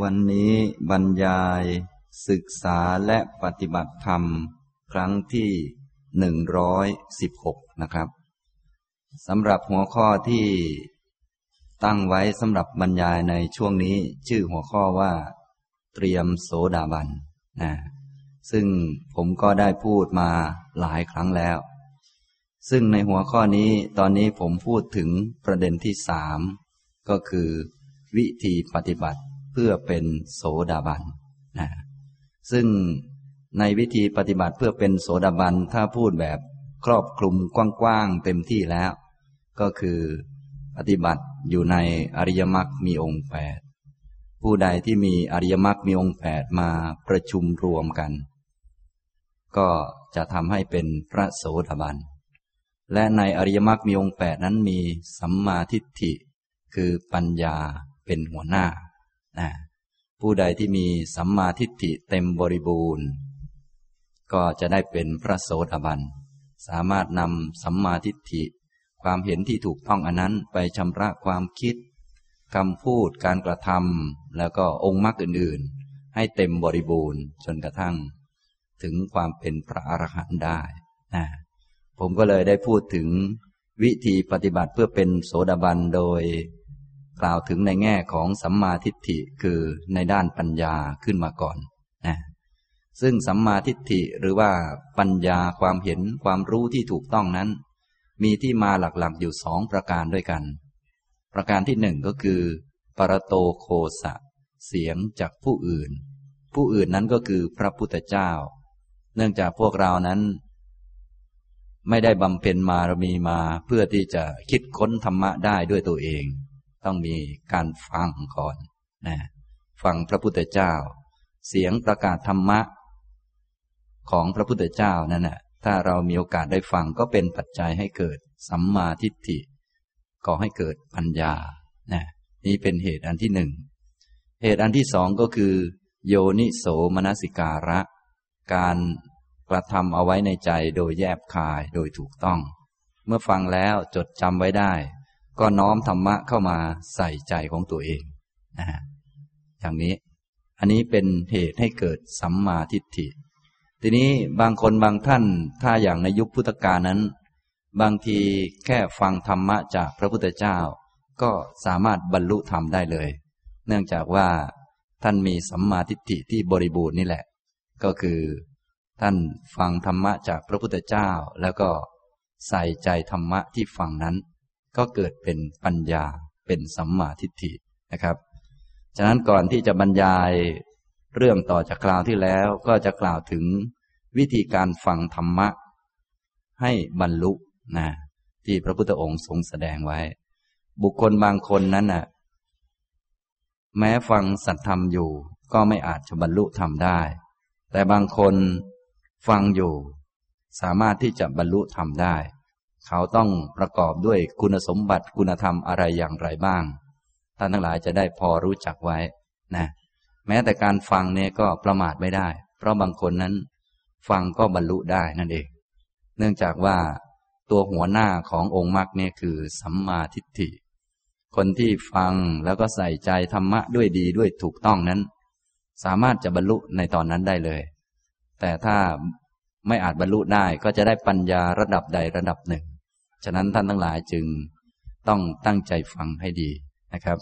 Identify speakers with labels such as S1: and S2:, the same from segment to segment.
S1: วันนี้บรรยายศึกษาและปฏิบัติธรรม ครั้งที่หนึ่งร้อยสิบหกนะครับสำหรับหัวข้อที่ตั้งไว้สำหรับบรรยายในช่วงนี้ ชื่อหัวข้อว่า เตรียมโสดาบันนะซึ่งผมก็ได้พูดมาหลายครั้งแล้ว ซึ่งในหัวข้อนี้ตอนนี้ผมพูดถึงประเด็นที่สามก็คือ วิธีปฏิบัติ พื่อเป็นโสดาบันนะซึ่งในวิธีปฏิบัติเพื่อเป็นโสดาบันถ้าพูดแบบครอบคลุมกว้างๆเต็มที่แล้ว ก็คือปฏิบัติอยู่ในอริยมรรคมีองค์แปดผู้ใดที่มีอริยมรรคมีองค์แปดมาประชุมรวมกัน ก็จะทำให้เป็นพระโสดาบัน และในอริยมรรคมีองค์แปดนั้นมีสัมมาทิฏฐิ คือปัญญาเป็นหัวหน้า นะผู้ใดที่มีสัมมาทิฏฐิเต็มบริบูรณ์ ก็จะได้เป็นพระโสดาบัน สามารถนำสัมมาทิฏฐิ ความเห็นที่ถูกต้องอันนั้นไปชำระความคิดคำพูดการกระทำแล้วก็องค์มรรคอื่นๆ ให้เต็มบริบูรณ์จนกระทั่ง ถึงความเป็นพระอรหันต์ได้นะผมก็เลยได้พูดถึงวิธีปฏิบัติเพื่อเป็นโสดาบันโดย กล่าวถึงในแง่ของสัมมาทิฏฐิคือในด้านปัญญาขึ้นมาก่อนนะซึ่งสัมมาทิฏฐิหรือว่าปัญญาความเห็นความรู้ที่ถูกต้องนั้น มีที่มาหลักๆอยู่สองประการด้วยกัน ประการที่หนึ่งก็คือ ปรโตโคสะ เสียงจากผู้อื่น ผู้อื่นนั้นก็คือพระพุทธเจ้า เนื่องจากพวกเรานั้น ไม่ได้บำเพ็ญมารมีมาเพื่อที่จะคิดค้นธรรมะได้ด้วยตัวเอง ต้องมีการฟังก่อนนะฟังพระพุทธเจ้า เสียงประกาศธรรมะ ของพระพุทธเจ้านั่นแหะถ้าเรามีโอกาสได้ฟังก็เป็นปัจจัยให้เกิดสัมมาทิฏฐิก่อให้เกิดปัญญานะนี่เป็นเหตุอันที่หนึ่งเหตุอันที่สองก็คือ โยนิโสมนสิการะ การกระทำเอาไว้ในใจโดยแยบคายโดยถูกต้อง เมื่อฟังแล้วจดจำไว้ได้ ก็น้อมธรรมะเข้ามาใส่ใจของตัวเองนะฮะอย่างนี้ อันนี้เป็นเหตุให้เกิดสัมมาทิฏฐิ ทีนี้บางคนบางท่านถ้าอย่างในยุคพุทธกาลนั้น บางทีแค่ฟังธรรมะจากพระพุทธเจ้า ก็สามารถบรรลุธรรมได้เลย เนื่องจากว่าท่านมีสัมมาทิฏฐิที่บริบูรณ์นี่แหละ ก็คือ ท่านฟังธรรมะจากพระพุทธเจ้า แล้วก็ใส่ใจธรรมะที่ฟังนั้น ก็เกิดเป็นปัญญาเป็นสัมมาทิฏฐินะครับ ฉะนั้นก่อนที่จะบรรยายเรื่องต่อจากคราวที่แล้วก็จะกล่าวถึงวิธีการฟังธรรมะ ให้บรรลุนะที่พระพุทธองค์ทรงแสดงไว้ บุคคลบางคนนั้นน่ะ แม้ฟังสัตธรรมอยู่ ก็ไม่อาจจะบรรลุธรรมได้ แต่บางคนฟังอยู่ สามารถที่จะบรรลุธรรมได้ เขาต้องประกอบด้วยคุณสมบัติคุณธรรมอะไรอย่างไรบ้าง ท่านทั้งหลายจะได้พอรู้จักไว้นะแม้แต่การฟังเนี่ยก็ประมาทไม่ได้ เพราะบางคนนั้น ฟังก็บรรลุได้นั่นเอง เนื่องจากว่าตัวหัวหน้าขององค์มรรคเนี่ยคือสัมมาทิฏฐิ คนที่ฟังแล้วก็ใส่ใจธรรมะด้วยดีด้วยถูกต้องนั้น สามารถจะบรรลุในตอนนั้นได้เลย แต่ถ้าไม่อาจบรรลุได้ก็จะได้ปัญญาระดับใดระดับหนึ่ง ฉะนั้นท่านทั้งหลายจึงต้องตั้งใจฟังให้ดีนะครับ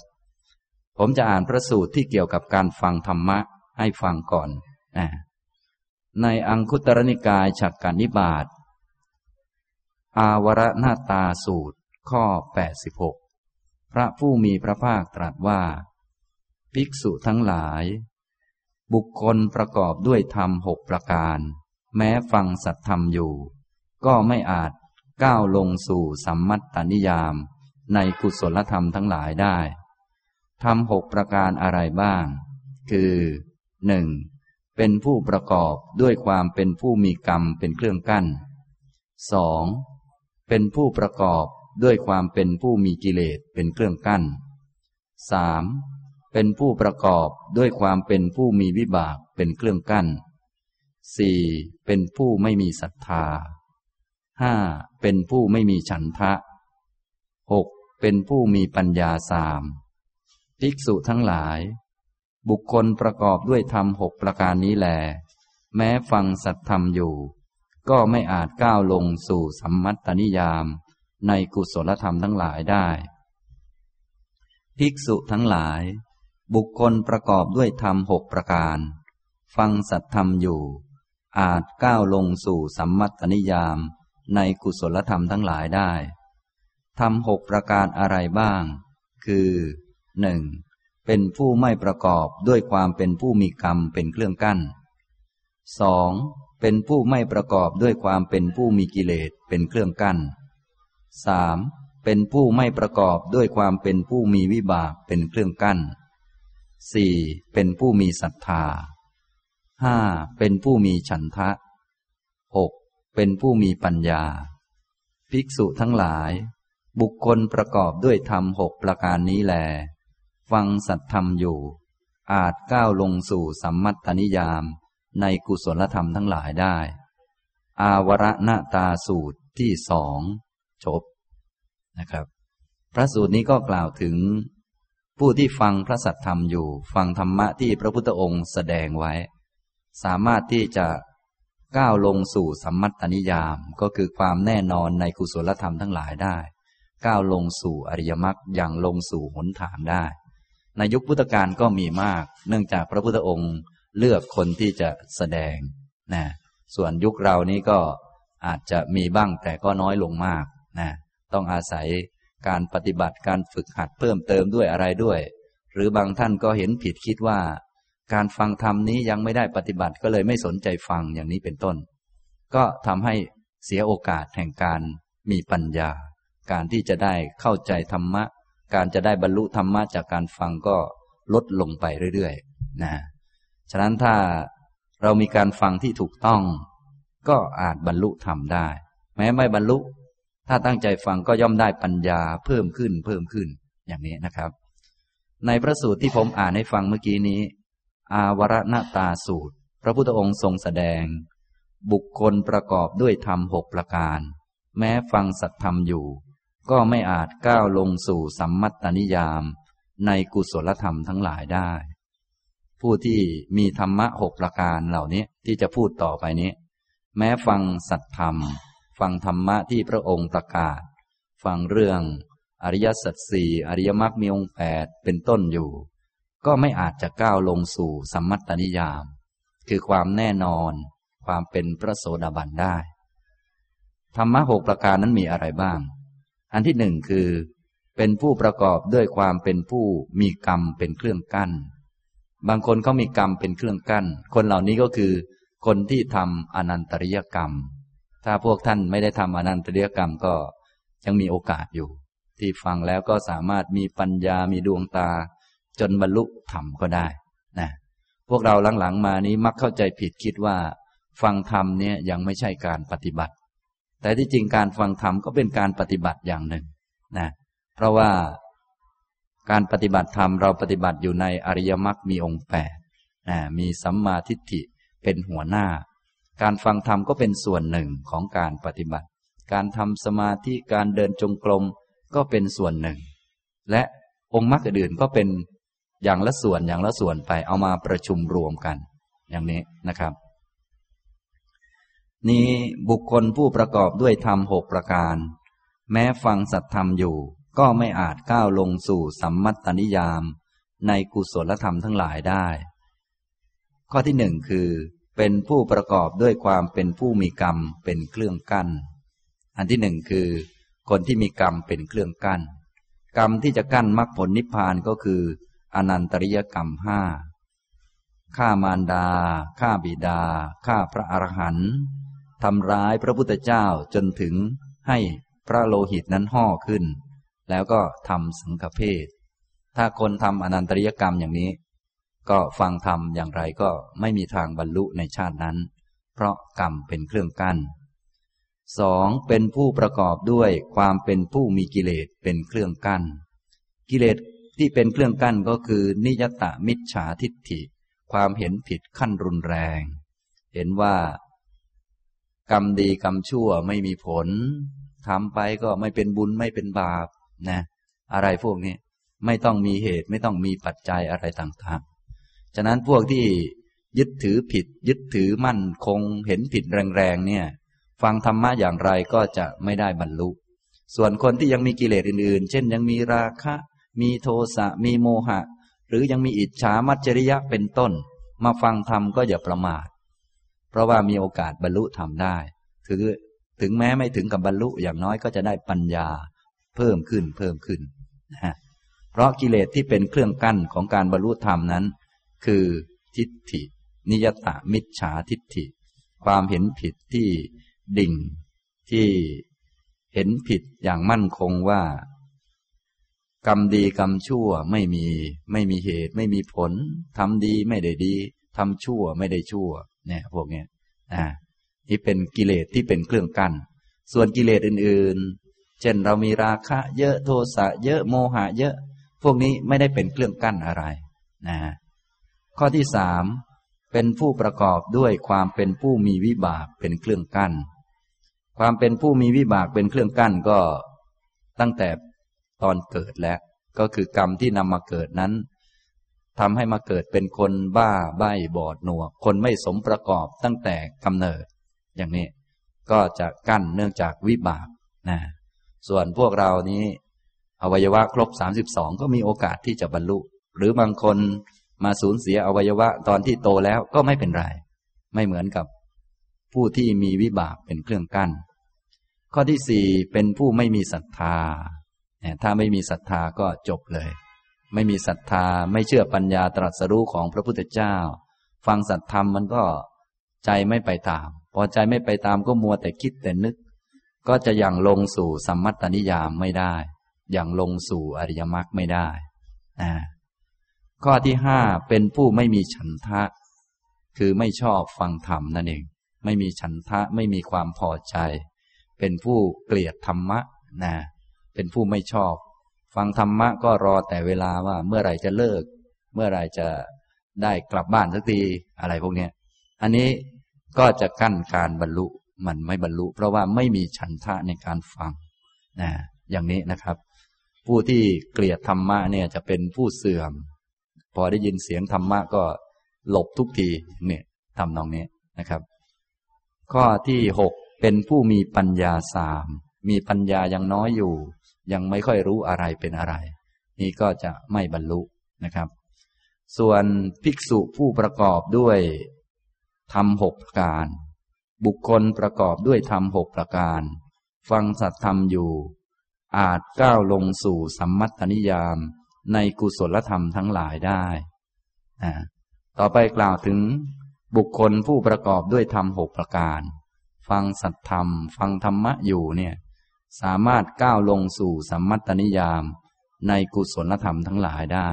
S1: ผมจะอ่านพระสูตรที่เกี่ยวกับการฟังธรรมะให้ฟังก่อนนะในอังคุตรนิกายฉักการนิบาตอาวรนาตาสูตร ข้อ 86 พระผู้มีพระภาคตรัสว่า ภิกษุทั้งหลาย บุคคลประกอบด้วยธรรมหกประการ แม้ฟังสัตธรรมอยู่ ก็ไม่อาจ ก้าวลงสู่สัมมัตตนิยาม ในกุศลธรรมทั้งหลายได้ทำหกประการอะไรบ้าง คือหนึ่งเป็นผู้ประกอบด้วยความเป็นผู้มีกรรมเป็นเครื่องกั้นสองเป็นผู้ประกอบด้วยความเป็นผู้มีกิเลสเป็นเครื่องกั้นสามเป็นผู้ประกอบด้วยความเป็นผู้มีวิบากเป็นเครื่องกั้นสี่เป็นผู้ไม่มีศรัทธา ห้าเป็นผู้ไม่มีฉันทะหกเป็นผู้มีปัญญาสามภิกษุทั้งหลาย บุคคลประกอบด้วยธรรมหกประการนี้แล แม้ฟังสัตธรรมอยู่ ก็ไม่อาจก้าวลงสู่สัมมัตตนิยาม ในกุศลธรรมทั้งหลายได้ ภิกษุทั้งหลาย บุคคลประกอบด้วยธรรมหกประการ ฟังสัตธรรมอยู่ อาจก้าวลงสู่สัมมัตตนิยาม ในกุศลธรรมทั้งหลายได้ทำหกประการอะไรบ้าง คือหนึ่งเป็นผู้ไม่ประกอบด้วยความเป็นผู้มีกรรมเป็นเครื่องกั้นสองเป็นผู้ไม่ประกอบด้วยความเป็นผู้มีกิเลสเป็นเครื่องกั้นสามเป็นผู้ไม่ประกอบด้วยความเป็นผู้มีวิบากเป็นเครื่องกั้นสี่เป็นผู้มีศรัทธาห้าเป็นผู้มีฉันทะหก เป็นผู้มีปัญญา ภิกษุทั้งหลาย บุคคลประกอบด้วยธรรมหกประการนี้แล ฟังสัตธรรมอยู่ อาจก้าวลงสู่สัมมัตตนิยามในกุศลธรรมทั้งหลายได้ อาวรณตาสูตรที่สองจบนะครับ พระสูตรนี้ก็กล่าวถึง ผู้ที่ฟังพระสัทธรรมอยู่ ฟังธรรมะที่พระพุทธองค์แสดงไว้ สามารถที่จะ ก้าวลงสู่สัมมัตตนิยามก็คือความแน่นอนในกุศลธรรมทั้งหลายได้ ก้าวลงสู่อริยมรรคอย่างลงสู่หนทางได้ ในยุคพุทธกาลก็มีมาก เนื่องจากพระพุทธองค์เลือกคนที่จะแสดงนะส่วนยุคเรานี้ก็อาจจะมีบ้างแต่ก็น้อยลงมากนะต้องอาศัยการปฏิบัติการฝึกหัดเพิ่มเติมด้วยอะไรด้วย หรือบางท่านก็เห็นผิดคิดว่า การฟังธรรมนี้ยังไม่ได้ปฏิบัติก็เลยไม่สนใจฟังอย่างนี้เป็นต้น ก็ทำให้เสียโอกาสแห่งการมีปัญญา การที่จะได้เข้าใจธรรมะ การจะได้บรรลุธรรมะจากการฟังก็ลดลงไปเรื่อยๆนะฉะนั้นถ้าเรามีการฟังที่ถูกต้อง ก็อาจบรรลุธรรมได้ แม้ไม่บรรลุ ถ้าตั้งใจฟังก็ย่อมได้ปัญญาเพิ่มขึ้นเพิ่มขึ้นอย่างนี้นะครับ ในพระสูตรที่ผมอ่านให้ฟังเมื่อกี้นี้ อาวรณตาสูตร พระพุทธองค์ทรงแสดง บุคคลประกอบด้วยธรรมหกประการ แม้ฟังสัตธรรมอยู่ ก็ไม่อาจก้าวลงสู่สัมมัตตนิยาม ในกุศลธรรมทั้งหลายได้ ผู้ที่มีธรรมะหกประการเหล่านี้ที่จะพูดต่อไปนี้ แม้ฟังสัตธรรม ฟังธรรมะที่พระองค์ประกาศ ฟังเรื่องอริยสัจสี่อริยมรรคมีองค์แปดเป็นต้นอยู่ ก็ไม่อาจจะก้าวลงสู่สัมมัตตนิยาม คือความแน่นอน ความเป็นพระโสดาบันได้ ธรรมะหกประการนั้นมีอะไรบ้าง อันที่หนึ่งคือ เป็นผู้ประกอบด้วยความเป็นผู้มีกรรมเป็นเครื่องกั้น บางคนเขามีกรรมเป็นเครื่องกั้น คนเหล่านี้ก็คือ คนที่ทำอนันตริยกรรม ถ้าพวกท่านไม่ได้ทำอนันตริยกรรมก็ยังมีโอกาสอยู่ ที่ฟังแล้วก็สามารถมีปัญญามีดวงตา จนบรรลุธรรมก็ได้นะพวกเราหลังๆมานี้มักเข้าใจผิดคิดว่า ฟังธรรมเนี่ยยังไม่ใช่การปฏิบัติ แต่ที่จริงการฟังธรรมก็เป็นการปฏิบัติอย่างหนึ่งนะเพราะว่าการปฏิบัติธรรมเราปฏิบัติอยู่ในอริยมรรคมีองค์แปดนะมีสัมมาทิฏฐิเป็นหัวหน้า การฟังธรรมก็เป็นส่วนหนึ่งของการปฏิบัติ การทำสมาธิการเดินจงกรมก็เป็นส่วนหนึ่ง และองค์มรรคอื่นก็เป็น อย่างละส่วนอย่างละส่วนไปเอามาประชุมรวมกัน อย่างนี้นะครับ นี้บุคคลผู้ประกอบด้วยธรรมหกประการ แม้ฟังสัตธรรมอยู่ ก็ไม่อาจก้าวลงสู่สัมมัตตนิยาม ในกุศลธรรมทั้งหลายได้ ข้อที่หนึ่งคือ เป็นผู้ประกอบด้วยความเป็นผู้มีกรรมเป็นเครื่องกั้น อันที่หนึ่งคือ คนที่มีกรรมเป็นเครื่องกั้น กรรมที่จะกั้นมรรคผลนิพพานก็คือ อนันตริยกรรมห้าฆ่ามารดาฆ่าบิดาฆ่าพระอรหันต์ทำร้ายพระพุทธเจ้าจนถึงให้พระโลหิตนั้นห่อขึ้น แล้วก็ทำสังฆเพศถ้าคนทำอนันตริยกรรมอย่างนี้ ก็ฟังธรรมอย่างไรก็ไม่มีทางบรรลุในชาตินั้น เพราะกรรมเป็นเครื่องกั้นสองเป็นผู้ประกอบด้วยความเป็นผู้มีกิเลสเป็นเครื่องกั้น กิเลส ที่เป็นเครื่องกั้นก็คือ นิยตะมิจฉาทิฏฐิ ความเห็นผิดขั้นรุนแรง เห็นว่า กรรมดีกรรมชั่วไม่มีผลทำไปก็ไม่เป็นบุญไม่เป็นบาปนะ อะไรพวกนี้ไม่ต้องมีเหตุไม่ต้องมีปัจจัยอะไรต่างๆ ฉะนั้นพวกที่ยึดถือผิด ยึดถือมั่นคงเห็นผิดแรงๆเนี่ย ฟังธรรมะอย่างไรก็จะไม่ได้บรรลุ ส่วนคนที่ยังมีกิเลสอื่นๆ เช่นยังมีราคะ มีโทสะมีโมหะ หรือยังมีอิจฉามัจจริยะเป็นต้น มาฟังธรรมก็อย่าประมาท เพราะว่ามีโอกาสบรรลุธรรมได้ ถือถึงแม้ไม่ถึงกับบรรลุอย่างน้อยก็จะได้ปัญญา เพิ่มขึ้นเพิ่มขึ้นนะฮะเพราะกิเลสที่เป็นเครื่องกั้นของการบรรลุธรรมนั้น คือทิฏฐิ นิยตามิจฉาทิฏฐิ ความเห็นผิดที่ดิ่งที่เห็นผิดอย่างมั่นคงว่า กรรมดีกรรมชั่วไม่มีไม่มีเหตุ ไม่มีผลทำดีไม่ได้ดีทำชั่วไม่ได้ชั่ว เนี่ยพวกเนี้ยอ่าที่เป็นกิเลสที่เป็นเครื่องกั้นส่วนกิเลสอื่นๆ เช่นเรามีราคะ เยอะโทสะเยอะโมหะ เยอะ พวกนี้ไม่ได้เป็นเครื่องกั้นอะไรนะข้อที่สามเป็นผู้ประกอบด้วยความเป็นผู้มีวิบากเป็นเครื่องกั้น ความเป็นผู้มีวิบากเป็นเครื่องกั้นก็ ตั้งแต่ ตอนเกิดแล้ว ก็คือกรรมที่นำมาเกิดนั้นทำให้มาเกิดเป็นคนบ้าใบ้บอดหนวก คนไม่สมประกอบตั้งแต่กำเนิด อย่างนี้ก็จะกั้นเนื่องจากวิบากนะส่วนพวกเรานี้อวัยวะครบสามสิบสองก็มีโอกาสที่จะบรรลุ หรือบางคนมาสูญเสียอวัยวะตอนที่โตแล้วก็ไม่เป็นไร ไม่เหมือนกับผู้ที่มีวิบากเป็นเครื่องกั้น ข้อที่สี่เป็นผู้ไม่มีศรัทธา ถ้าไม่มีศรัทธาก็จบเลย ไม่มีศรัทธาไม่เชื่อปัญญาตรัสรู้ของพระพุทธเจ้า ฟังสัตธรรมมันก็ใจไม่ไปตาม พอใจไม่ไปตามก็มัวแต่คิดแต่นึก ก็จะยังลงสู่สัมมัตตนิยามไม่ได้อย่างลงสู่อริยมรรคไม่ได้นะข้อที่ห้าเป็นผู้ไม่มีฉันทะ คือไม่ชอบฟังธรรมนั่นเอง ไม่มีฉันทะไม่มีความพอใจ เป็นผู้เกลียดธรรมะนะเเป็นผู้ไม่ชอบ ฟังธรรมะก็รอแต่เวลาว่าเมื่อไรจะเลิก เมื่อไรจะได้กลับบ้านสักทีอะไรพวกนี้อันนี้ก็จะกั้นการบรรลุมันไม่บรรลุ เพราะว่าไม่มีฉันทะในการฟังนะอย่างนี้นะครับ ผู้ที่เกลียดธรรมะเนี่ยจะเป็นผู้เสื่อม พอได้ยินเสียงธรรมะก็หลบทุกทีเนี่ยทำนองนี้นะครับ ข้อที่หกเป็นผู้มีปัญญาสามมีปัญญายังน้อยอยู่ ยังไม่ค่อยรู้อะไรเป็นอะไร นี่ก็จะไม่บรรลุนะครับ ส่วนภิกษุผู้ประกอบด้วยทำหกประการ บุคคลประกอบด้วยธรรมหกประการ ฟังสัตธรรมอยู่ อาจก้าวลงสู่สัมมัตตนิยามในกุศลธรรมทั้งหลายได้ต่อไปกล่าวถึงบุคคลผู้ประกอบด้วยธรรมหกประการ ฟังสัตธรรม ฟังธรรมะอยู่เนี่ย สามารถก้าวลงสู่สัมมัตตนิยาม ในกุศลธรรมทั้งหลายได้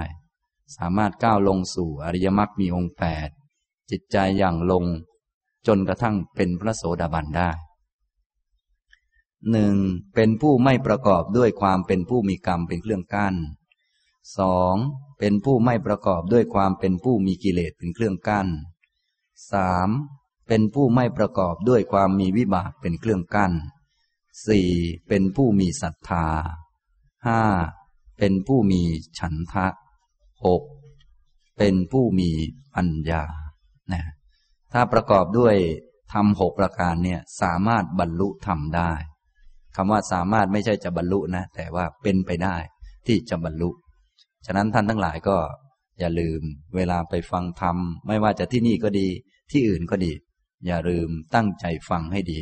S1: สามารถก้าวลงสู่อริยมรรคมีองค์แปดจิตใจอย่างลง จนกระทั่งเป็นพระโสดาบันได้หนึ่งเป็นผู้ไม่ประกอบด้วยความเป็นผู้มีกรรมเป็นเครื่องกั้นสองเป็นผู้ไม่ประกอบด้วยความเป็นผู้มีกิเลสเป็นเครื่องกั้นสามเป็นผู้ไม่ประกอบด้วยความมีวิบากเป็นเครื่องกั้น สี่เป็นผู้มีศรัทธาห้าเป็นผู้มีฉันทะหกเป็นผู้มีปัญญานะถ้าประกอบด้วยทำหกประการเนี่ยสามารถบรรลุทำได้คำว่าสามารถไม่ใช่จะบรรลุนะ แต่ว่าเป็นไปได้ที่จะบรรลุ ฉะนั้นท่านทั้งหลายก็อย่าลืมเวลาไปฟังธรรม ไม่ว่าจะที่นี่ก็ดี ที่อื่นก็ดี อย่าลืมตั้งใจฟังให้ดี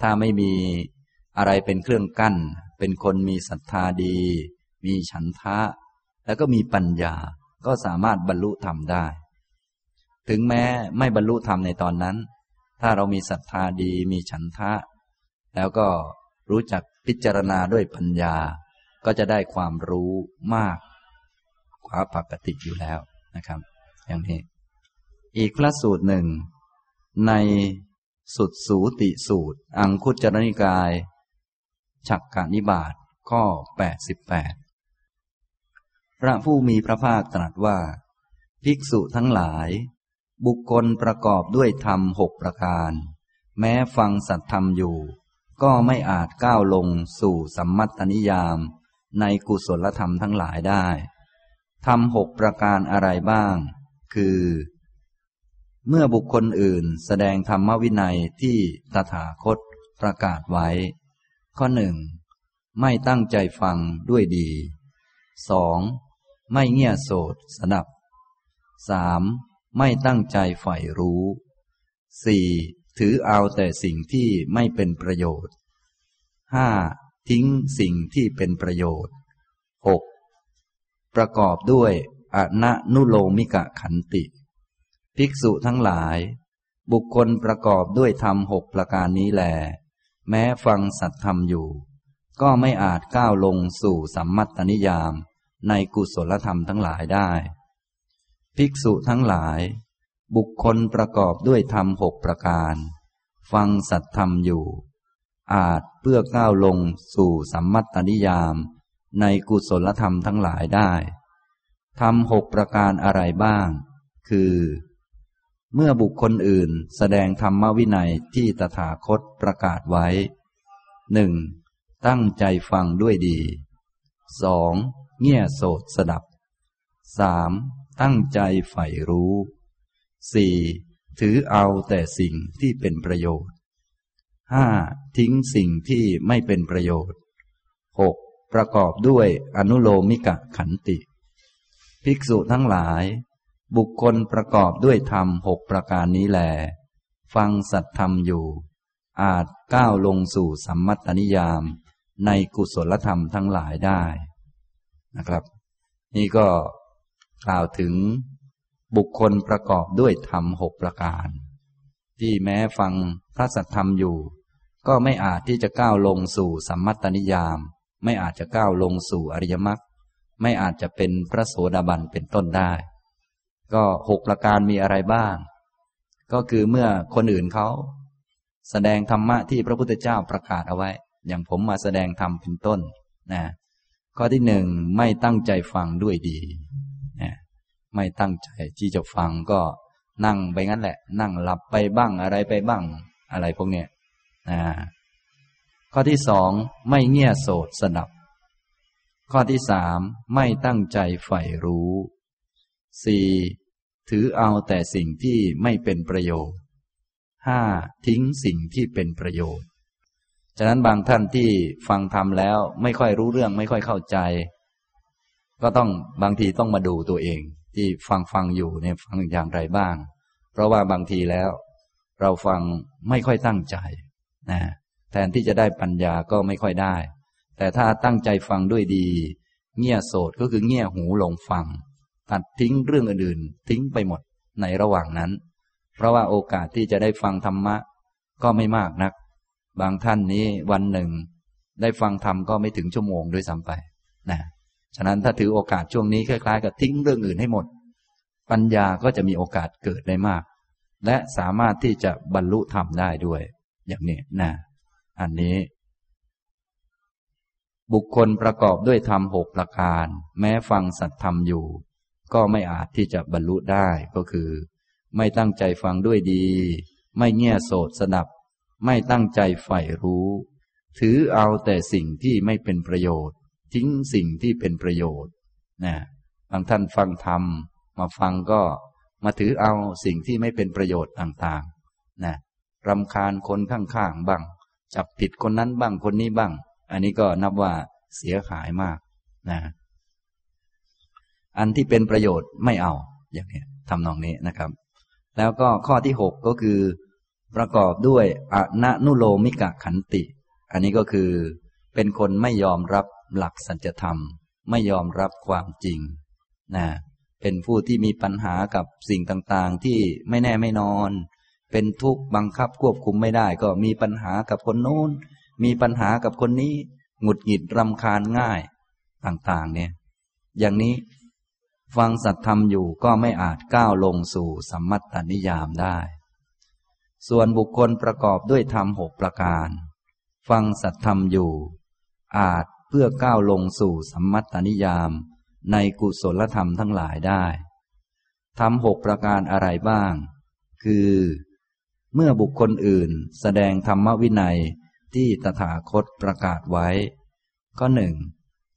S1: ถ้าไม่มี อะไรเป็นเครื่องกั้น เป็นคนมีศรัทธาดี มีฉันทะ แล้วก็มีปัญญาก็สามารถบรรลุธรรมได้ ถึงแม้ไม่บรรลุธรรมในตอนนั้น ถ้าเรามีศรัทธาดีมีฉันทะ แล้วก็รู้จักพิจารณาด้วยปัญญา ก็จะได้ความรู้มากกว่าปกติอยู่แล้วนะครับ อย่างนี้ อีกพระสูตรหนึ่ง ในสุดสูติสูตร อังคุจรนิกาย ฉักกานิบาตข้อ 88 พระผู้มีพระภาคตรัสว่า ภิกษุทั้งหลาย บุคคลประกอบด้วยธรรมหกประการ แม้ฟังสัตธรรมอยู่ ก็ไม่อาจก้าวลงสู่สัมมัตตนิยาม ในกุศลธรรมทั้งหลายได้ธรรมหกประการอะไรบ้าง คือ เมื่อบุคคลอื่นแสดงธรรมวินัยที่ตถาคตประกาศไว้ ข้อหนึ่งไม่ตั้งใจฟังด้วยดีสองไม่เงี่ยโสดสนับสามไม่ตั้งใจใฝ่รู้สี่ถือเอาแต่สิ่งที่ไม่เป็นประโยชน์ห้าทิ้งสิ่งที่เป็นประโยชน์หกประกอบด้วยอนันุโลมิกะขันติ ภิกษุทั้งหลาย บุคคลประกอบด้วยธรรมหกประการนี้แล แม้ฟังสัตธรรมอยู่ ก็ไม่อาจก้าวลงสู่สัมมัตตนิยามในกุศลธรรมทั้งหลายได้ ภิกษุทั้งหลาย บุคคลประกอบด้วยธรรมหกประการ ฟังสัตธรรมอยู่ อาจเพื่อก้าวลงสู่สัมมัตตนิยามในกุศลธรรมทั้งหลายได้ทำหกประการอะไรบ้าง คือ เมื่อบุคคลอื่นแสดงธรรมวินัยที่ตถาคตประกาศไว้หนึ่งตั้งใจฟังด้วยดีสองเงี่ยโสดสดับสามตั้งใจใฝ่รู้สี่ถือเอาแต่สิ่งที่เป็นประโยชน์ห้าทิ้งสิ่งที่ไม่เป็นประโยชน์หกประกอบด้วยอนุโลมิกะขันติ ภิกษุทั้งหลาย บุคคลประกอบด้วยธรรมหกประการนี้แล ฟังสัตธรรมอยู่ อาจก้าวลงสู่สัมมัตตนิยามในกุศลธรรมทั้งหลายได้นะครับ นี่ก็กล่าวถึงบุคคลประกอบด้วยธรรมหกประการ ที่แม้ฟังพระสัทธรรมอยู่ ก็ไม่อาจที่จะก้าวลงสู่สัมมัตตนิยาม ไม่อาจจะก้าวลงสู่อริยมรรคไม่อาจจะเป็นพระโสดาบันเป็นต้นได้ ก็หกประการมีอะไรบ้าง ก็คือเมื่อคนอื่นเขาแสดงธรรมะที่พระพุทธเจ้าประกาศเอาไว้ อย่างผมมาแสดงธรรมเป็นต้นนะข้อที่หนึ่งไม่ตั้งใจฟังด้วยดีนะไม่ตั้งใจที่จะฟังก็นั่งไปงั้นแหละ นั่งหลับไปบ้างอะไรไปบ้าง อะไรพวกเนี้ยนะข้อที่สองไม่เงี่ยโสดสดับ ข้อที่สามไม่ตั้งใจใฝ่รู้ สี่ถือเอาแต่สิ่งที่ไม่เป็นประโยชน์ห้าทิ้งสิ่งที่เป็นประโยชน์ ฉะนั้นบางท่านที่ฟังธรรมแล้วไม่ค่อยรู้เรื่องไม่ค่อยเข้าใจ ก็ต้องบางทีต้องมาดูตัวเอง ที่ฟังฟังอยู่เนี่ยฟังอย่างไรบ้าง เพราะว่าบางทีแล้ว เราฟังไม่ค่อยตั้งใจนะแทนที่จะได้ปัญญาก็ไม่ค่อยได้ แต่ถ้าตั้งใจฟังด้วยดี เงี่ยโสดก็คือเงี่ยหูลงฟัง ตัดทิ้งเรื่องอื่นๆ ทิ้งไปหมดในระหว่างนั้น เพราะว่าโอกาสที่จะได้ฟังธรรมะก็ไม่มากนัก บางท่านนี้วันหนึ่ง ได้ฟังธรรมก็ไม่ถึงชั่วโมงด้วยซ้ำไปนะฉะนั้นถ้าถือโอกาสช่วงนี้คล้ายๆกับทิ้งเรื่องอื่นให้หมด ปัญญาก็จะมีโอกาสเกิดได้มาก และสามารถที่จะบรรลุธรรมได้ด้วย อย่างนี้นะอันนี้ บุคคลประกอบด้วยธรรมหกประการ แม้ฟังสัตธรรมอยู่ ก็ไม่อาจที่จะบรรลุได้ก็คือ ไม่ตั้งใจฟังด้วยดี ไม่เงี่ยโสดสดับ ไม่ตั้งใจใฝ่รู้ ถือเอาแต่สิ่งที่ไม่เป็นประโยชน์ ทิ้งสิ่งที่เป็นประโยชน์นะบางท่านฟังธรรมมาฟังก็มาถือเอาสิ่งที่ไม่เป็นประโยชน์ต่างๆนะรำคาญคนข้างๆบ้าง จับผิดคนนั้นบ้างคนนี้บ้าง อันนี้ก็นับว่าเสียหายมากนะ อันที่เป็นประโยชน์ไม่เอา อย่างนี้ทำนองนี้นะครับ แล้วก็ข้อที่หกก็คือ ประกอบด้วยอนนุโลมิกะขันติ อันนี้ก็คือ เป็นคนไม่ยอมรับหลักสัจธรรม ไม่ยอมรับความจริงนะเป็นผู้ที่มีปัญหากับสิ่งต่างๆ ที่ไม่แน่ไม่นอน เป็นทุกข์บังคับควบคุมไม่ได้ ก็มีปัญหากับคนโน้น มีปัญหากับคนนี้ หงุดหงิดรำคาญง่ายต่างๆ เนี่ย อย่างนี้ ฟังสัตธรรมอยู่ก็ไม่อาจก้าวลงสู่สัมมัตตนิยามได้ ส่วนบุคคลประกอบด้วยธรรมหกประการ ฟังสัตธรรมอยู่ อาจเพื่อก้าวลงสู่สัมมัตตนิยามในกุศลธรรมทั้งหลายได้ทำหกประการอะไรบ้าง คือ เมื่อบุคคลอื่นแสดงธรรมวินัยที่ตถาคตประกาศไว้ ข้อหนึ่ง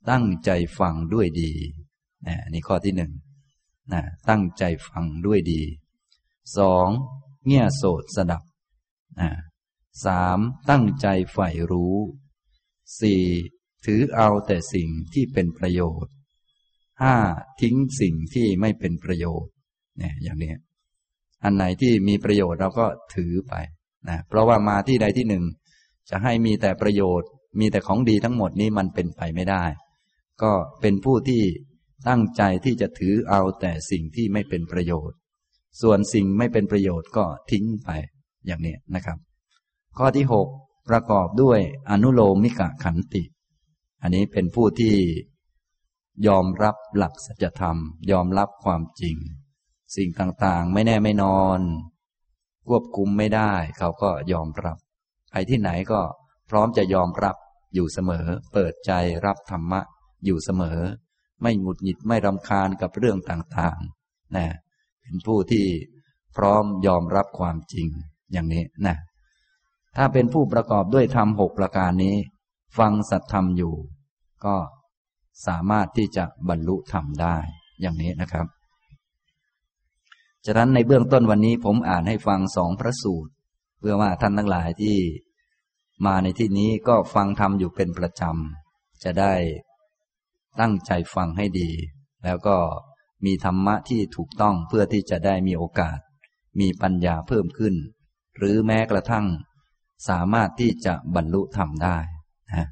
S1: ตั้งใจฟังด้วยดี นี่ข้อที่หนึ่งนะตั้งใจฟังด้วยดีสองเงี่ยโสดสดับนะสามตั้งใจใฝ่รู้สี่ถือเอาแต่สิ่งที่เป็นประโยชน์ห้าทิ้งสิ่งที่ไม่เป็นประโยชน์เนี่ยอย่างนี้อันไหนที่มีประโยชน์เราก็ถือไปนะเพราะว่ามาที่ใดที่หนึ่ง จะให้มีแต่ประโยชน์ มีแต่ของดีทั้งหมดนี้มันเป็นไปไม่ได้ ก็เป็นผู้ที่ ตั้งใจที่จะถือเอาแต่สิ่งที่ไม่เป็นประโยชน์ ส่วนสิ่งไม่เป็นประโยชน์ก็ทิ้งไปอย่างนี้นะครับ ข้อที่หกประกอบด้วยอนุโลมมิกะขันติ อันนี้เป็นผู้ที่ยอมรับหลักสัจธรรม ยอมรับความจริง สิ่งต่างๆ ไม่แน่ไม่นอน ควบคุมไม่ได้ เขาก็ยอมรับ ไปที่ไหนก็พร้อมจะยอมรับอยู่เสมอ เปิดใจรับธรรมะอยู่เสมอ ไม่หงุดหงิดไม่รำคาญกับเรื่องต่างๆนะเป็นผู้ที่พร้อมยอมรับความจริงอย่างนี้นะถ้าเป็นผู้ประกอบด้วยธรรมหกประการนี้ ฟังสัตธรรมอยู่ ก็สามารถที่จะบรรลุธรรมได้อย่างนี้นะครับฉะนั้นในเบื้องต้นวันนี้ผมอ่านให้ฟังสองพระสูตร เพื่อว่าท่านทั้งหลายที่มาในที่นี้ก็ฟังธรรมอยู่เป็นประจำ จะได้ ตั้งใจฟังให้ดี แล้วก็มีธรรมะที่ถูกต้องเพื่อที่จะได้มีโอกาส มีปัญญาเพิ่มขึ้น หรือแม้กระทั่ง สามารถที่จะบรรลุธรรมได้นะ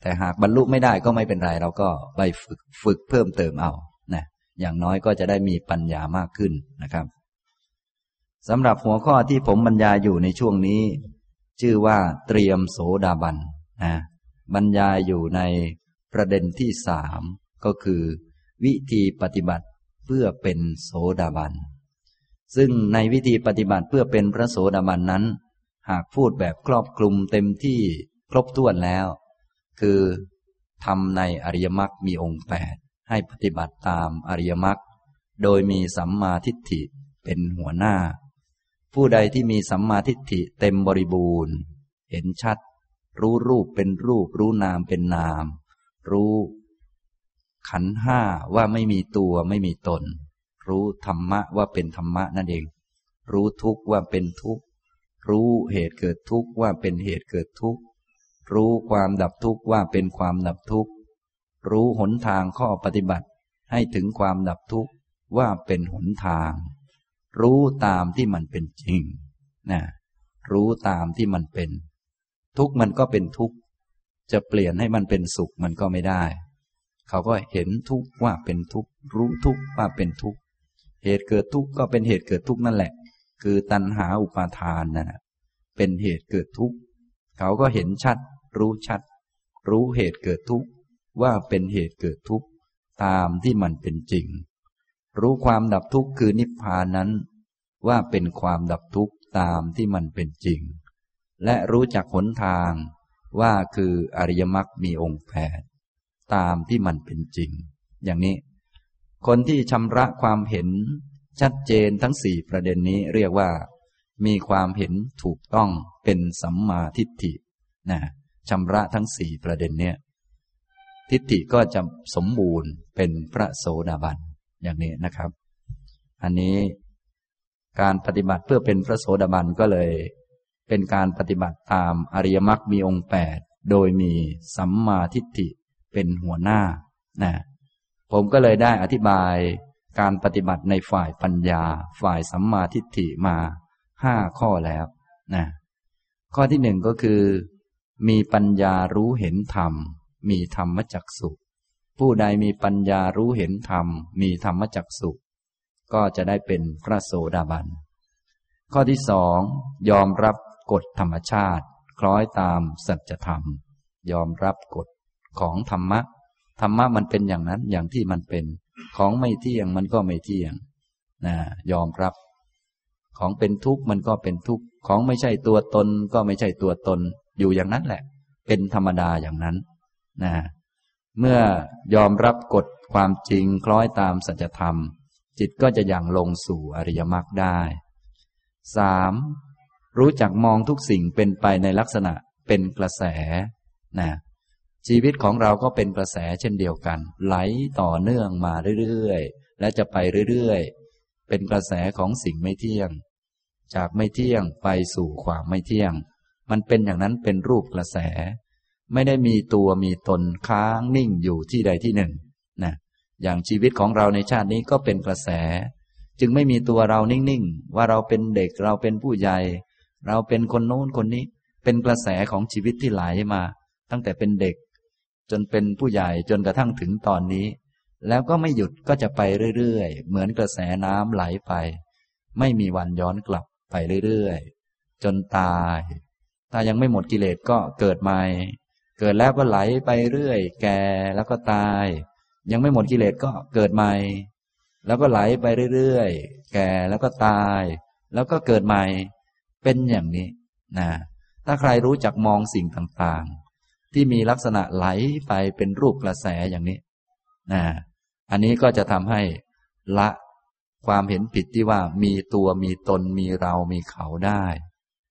S1: แต่หากบรรลุไม่ได้ก็ไม่เป็นไร เราก็ไปฝึกฝึกเพิ่มเติมเอานะอย่างน้อยก็จะได้มีปัญญามากขึ้นนะครับสำหรับหัวข้อที่ผมบรรยายอยู่ในช่วงนี้ ชื่อว่าเตรียมโสดาบันนะบรรยายอยู่ใน ประเด็นที่สามก็คือ วิธีปฏิบัติเพื่อเป็นโสดาบัน ซึ่งในวิธีปฏิบัติเพื่อเป็นพระโสดาบันนั้น หากพูดแบบครอบคลุมเต็มที่ครบถ้วนแล้ว คือทำในอริยมรรคมีองค์แปดให้ปฏิบัติตามอริยมรรคโดยมีสัมมาทิฏฐิเป็นหัวหน้า ผู้ใดที่มีสัมมาทิฏฐิเต็มบริบูรณ์ เห็นชัด รู้รูปเป็นรูปรู้นามเป็นนาม รู้ ขันห้าว่าไม่มีตัวไม่มีตน รู้ธรรมะว่าเป็นธรรมะนั่นเอง รู้ทุกข์ว่าเป็นทุกข์รู้เหตุเกิดทุกข์ว่าเป็นเหตุเกิดทุกข์รู้ความดับทุกข์ว่าเป็นความดับทุกข์รู้หนทางข้อปฏิบัติให้ถึงความดับทุกข์ว่าเป็นหนทาง รู้ตามที่มันเป็นจริงนะรู้ตามที่มันเป็น ทุกข์มันก็เป็นทุกข จะเปลี่ยนให้มันเป็นสุขมันก็ไม่ได้ เขาก็เห็นทุกข์ว่าเป็นทุกข์รู้ทุกข์ว่าเป็นทุกข์เหตุเกิดทุกข์ก็เป็นเหตุเกิดทุกข์นั่นแหละ คือตัณหาอุปาทานนั่ะเป็นเหตุเกิดทุกข์เขาก็เห็นชัด รู้ชัด รู้เหตุเกิดทุกข์ว่าเป็นเหตุเกิดทุกข์ตามที่มันเป็นจริง รู้ความดับทุกข์คือนิพพานนั้น ว่าเป็นความดับทุกข์ตามที่มันเป็นจริง และรู้จักหนทาง ว่าคืออริยมรรคมีองค์แปดตามที่มันเป็นจริง อย่างนี้ คนที่ชำระความเห็นชัดเจนทั้งสี่ประเด็นนี้เรียกว่า มีความเห็นถูกต้องเป็นสัมมาทิฏฐินะชำระทั้งสี่ประเด็นเนี้ยทิฏฐิก็จะสมบูรณ์เป็นพระโสดาบันอย่างนี้นะครับ อันนี้การปฏิบัติเพื่อเป็นพระโสดาบันก็เลย เป็นการปฏิบัติตามอริยมรรคมีองค์แปดโดยมีสัมมาทิฏฐิเป็นหัวหน้านะผมก็เลยได้อธิบายการปฏิบัติในฝ่ายปัญญา ฝ่ายสัมมาทิฏฐิมาห้าข้อแล้วนะข้อที่หนึ่งก็คือ มีปัญญารู้เห็นธรรม มีธรรมจักสุผู้ใดมีปัญญารู้เห็นธรรม มีธรรมจักสุก็จะได้เป็นพระโสดาบัน ข้อที่สองยอมรับ กฎธรรมชาติ คล้อยตามสัจธรรม ยอมรับกฎของธรรมะ ธรรมะมันเป็นอย่างนั้นอย่างที่มันเป็น ของไม่เที่ยงมันก็ไม่เที่ยงนะยอมรับ ของเป็นทุกข์มันก็เป็นทุกข์ ของไม่ใช่ตัวตนก็ไม่ใช่ตัวตน อยู่อย่างนั้นแหละ เป็นธรรมดาอย่างนั้นนะเมื่อยอมรับกฎความจริงคล้อยตามสัจธรรม จิตก็จะอย่างลงสู่อริยมรรคได้สาม รู้จักมองทุกสิ่งเป็นไปในลักษณะเป็นกระแสนะชีวิตของเราก็เป็นกระแสเช่นเดียวกัน ไหลต่อเนื่องมาเรื่อยๆ และจะไปเรื่อยๆ เป็นกระแสของสิ่งไม่เที่ยง จากไม่เที่ยงไปสู่ความไม่เที่ยง มันเป็นอย่างนั้นเป็นรูปกระแส ไม่ได้มีตัวมีตนค้างนิ่งอยู่ที่ใดที่หนึ่งนะอย่างชีวิตของเราในชาตินี้ก็เป็นกระแส จึงไม่มีตัวเรานิ่งๆ ว่าเราเป็นเด็กเราเป็นผู้ใหญ่ เราเป็นคนโน้นคนนี้ เป็นกระแสของชีวิตที่ไหลมา ตั้งแต่เป็นเด็ก จนเป็นผู้ใหญ่จนกระทั่งถึงตอนนี้ แล้วก็ไม่หยุดก็จะไปเรื่อยๆ เหมือนกระแสน้ำไหลไป ไม่มีวันย้อนกลับไปเรื่อยๆ จนตาย ถ้ายังไม่หมดกิเลสก็เกิดใหม่ เกิดแล้วก็ไหลไปเรื่อย แก่แล้วก็ตาย ยังไม่หมดกิเลสก็เกิดใหม่ แล้วก็ไหลไปเรื่อยๆ แก่แล้วก็ตาย แล้วก็เกิดใหม่ เป็นอย่างนี้นะถ้าใครรู้จักมองสิ่งต่างๆ ที่มีลักษณะไหลไปเป็นรูปกระแสอย่างนี้นะอันนี้ก็จะทำให้ละความเห็นผิดที่ว่ามีตัวมีตนมีเรามีเขาได้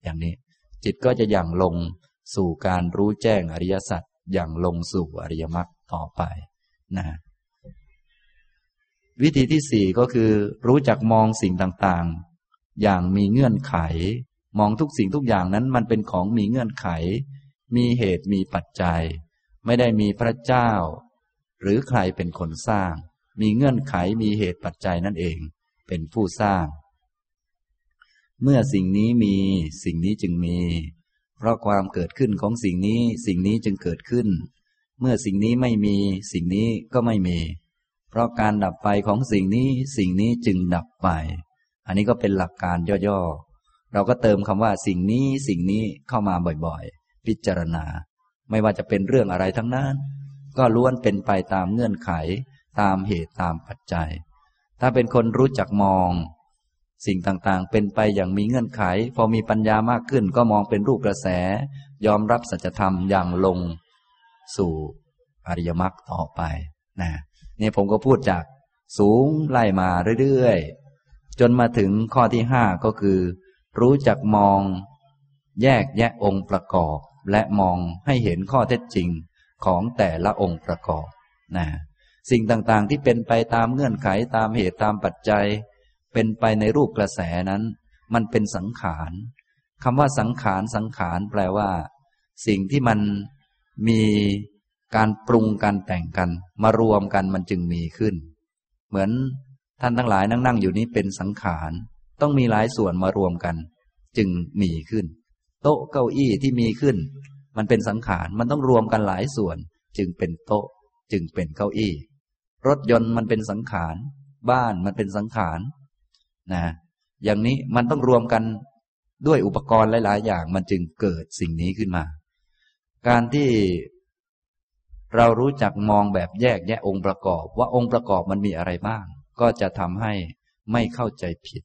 S1: อย่างนี้ จิตก็จะอย่างลงสู่การรู้แจ้งอริยสัจอย่างลงสู่อริยมรรคต่อไปนะวิธีที่สี่ก็คือรู้จักมองสิ่งต่างๆ อย่างมีเงื่อนไข มองทุกสิ่งทุกอย่างนั้นมันเป็นของมีเงื่อนไข มีเหตุมีปัจจัย ไม่ได้มีพระเจ้า หรือใครเป็นคนสร้าง มีเงื่อนไขมีเหตุปัจจัยนั่นเอง เป็นผู้สร้าง เมื่อสิ่งนี้มีสิ่งนี้จึงมี เพราะความเกิดขึ้นของสิ่งนี้สิ่งนี้จึงเกิดขึ้น เมื่อสิ่งนี้ไม่มีสิ่งนี้ก็ไม่มี เพราะการดับไปของสิ่งนี้สิ่งนี้จึงดับไป อันนี้ก็เป็นหลักการย่อๆ เราก็เติมคำว่าสิ่งนี้สิ่งนี้เข้ามาบ่อยๆ พิจารณา ไม่ว่าจะเป็นเรื่องอะไรทั้งนั้น ก็ล้วนเป็นไปตามเงื่อนไข ตามเหตุตามปัจจัย ถ้าเป็นคนรู้จักมอง สิ่งต่างๆ เป็นไปอย่างมีเงื่อนไข พอมีปัญญามากขึ้นก็มองเป็นรูปกระแส ยอมรับสัจธรรมอย่างลง สู่อริยมรรคต่อไปนะนี่ผมก็พูดจากสูงไล่มาเรื่อยๆ จนมาถึงข้อที่ห้าก็คือ รู้จักมอง แยกแยะองค์ประกอบ และมองให้เห็นข้อเท็จจริงของแต่ละองค์ประกอบนะสิ่งต่างๆที่เป็นไปตามเงื่อนไขตามเหตุตามปัจจัย เป็นไปในรูปกระแสนั้น มันเป็นสังขารคำว่าสังขารสังขารแปลว่า สิ่งที่มันมีการปรุงการแต่งกัน มารวมกันมันจึงมีขึ้น เหมือนท่านทั้งหลายนั่งนั่งอยู่นี้เป็นสังขาร ต้องมีหลายส่วนมารวมกัน จึงมีขึ้น โต๊ะเก้าอี้ที่มีขึ้น มันเป็นสังขารมันต้องรวมกันหลายส่วน จึงเป็นโต๊ะ จึงเป็นเก้าอี้ รถยนต์มันเป็นสังขาร บ้านมันเป็นสังขารนะอย่างนี้มันต้องรวมกันด้วยอุปกรณ์หลาย ๆ อย่างมันจึงเกิดสิ่งนี้ขึ้นมา การที่เรารู้จักมองแบบแยกแยะองค์ประกอบ ว่าองค์ประกอบมันมีอะไรบ้าง ก็จะทำให้ไม่เข้าใจผิด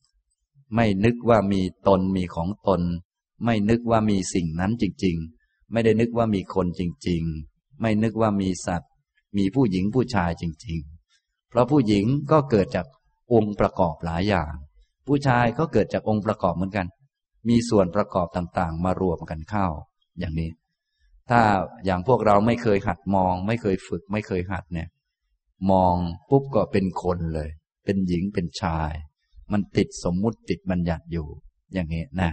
S1: ไม่นึกว่ามีตนมีของตน ไม่นึกว่ามีสิ่งนั้นจริง ๆ ไม่ได้นึกว่ามีคนจริง ๆ ไม่นึกว่ามีสัตว์ มีผู้หญิงผู้ชายจริง ๆ เพราะผู้หญิงก็เกิดจากองค์ประกอบหลายอย่าง ผู้ชายก็เกิดจากองค์ประกอบเหมือนกัน มีส่วนประกอบต่างๆ มารวมกันเข้า อย่างนี้ ถ้าอย่างพวกเราไม่เคยหัดมอง ไม่เคยฝึก ไม่เคยหัดเนี่ย มองปุ๊บก็เป็นคนเลย เป็นหญิงเป็นชาย มันติดสมมุติติดบัญญัติอยู่ อย่างนี้นะ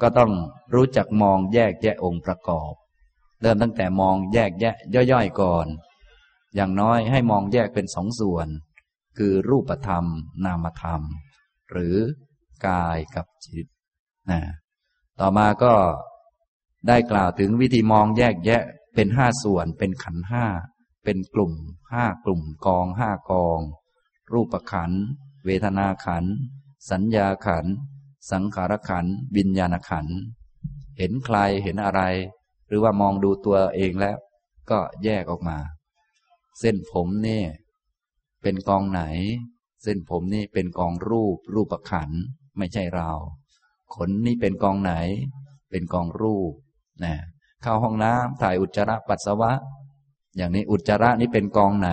S1: ก็ต้องรู้จักมองแยกแยะองค์ประกอบ เริ่มตั้งแต่มองแยกแยะย่อยๆก่อน อย่างน้อยให้มองแยกเป็นสองส่วน คือรูปธรรม นามธรรม หรือกายกับจิตนะต่อมาก็ได้กล่าวถึงวิธีมองแยกแยะเป็นห้าส่วนเป็นขันห้าเป็นกลุ่มห้ากลุ่มกองห้ากอง รูปขัน เวทนาขัน สัญญาขัน สังขารขันวิญญาณขัน เห็นใครเห็นอะไร หรือว่ามองดูตัวเองแล้ว ก็แยกออกมา เส้นผมนี่ เป็นกองไหน เส้นผมนี่เป็นกองรูป รูปขัน ไม่ใช่เรา ขนนี่เป็นกองไหน เป็นกองรูปนะเข้าห้องน้ำถ่ายอุจจาระปัสสาวะ อย่างนี้อุจจาระนี้เป็นกองไหน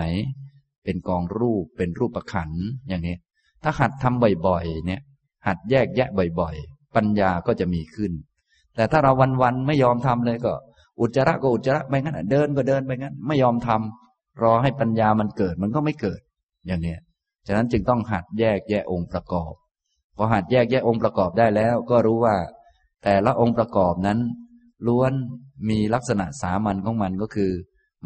S1: เป็นกองรูปเป็นรูปขันอย่างนี้ ถ้าหัดทำบ่อยๆ เนี่ย หัดแยกแยะบ่อยๆ ปัญญาก็จะมีขึ้น แต่ถ้าเราวันๆ ไม่ยอมทำเลยก็ อุจจาระก็อุจจาระไปงั้นเดินก็เดินไปงั้น ไม่ยอมทำรอให้ปัญญามันเกิดมันก็ไม่เกิด อย่างนี้ฉะนั้นจึงต้องหัดแยกแยะองค์ประกอบ พอหัดแยกแยะองค์ประกอบได้แล้ว ก็รู้ว่า แต่ละองค์ประกอบนั้น ล้วนมีลักษณะสามัญของมันก็คือ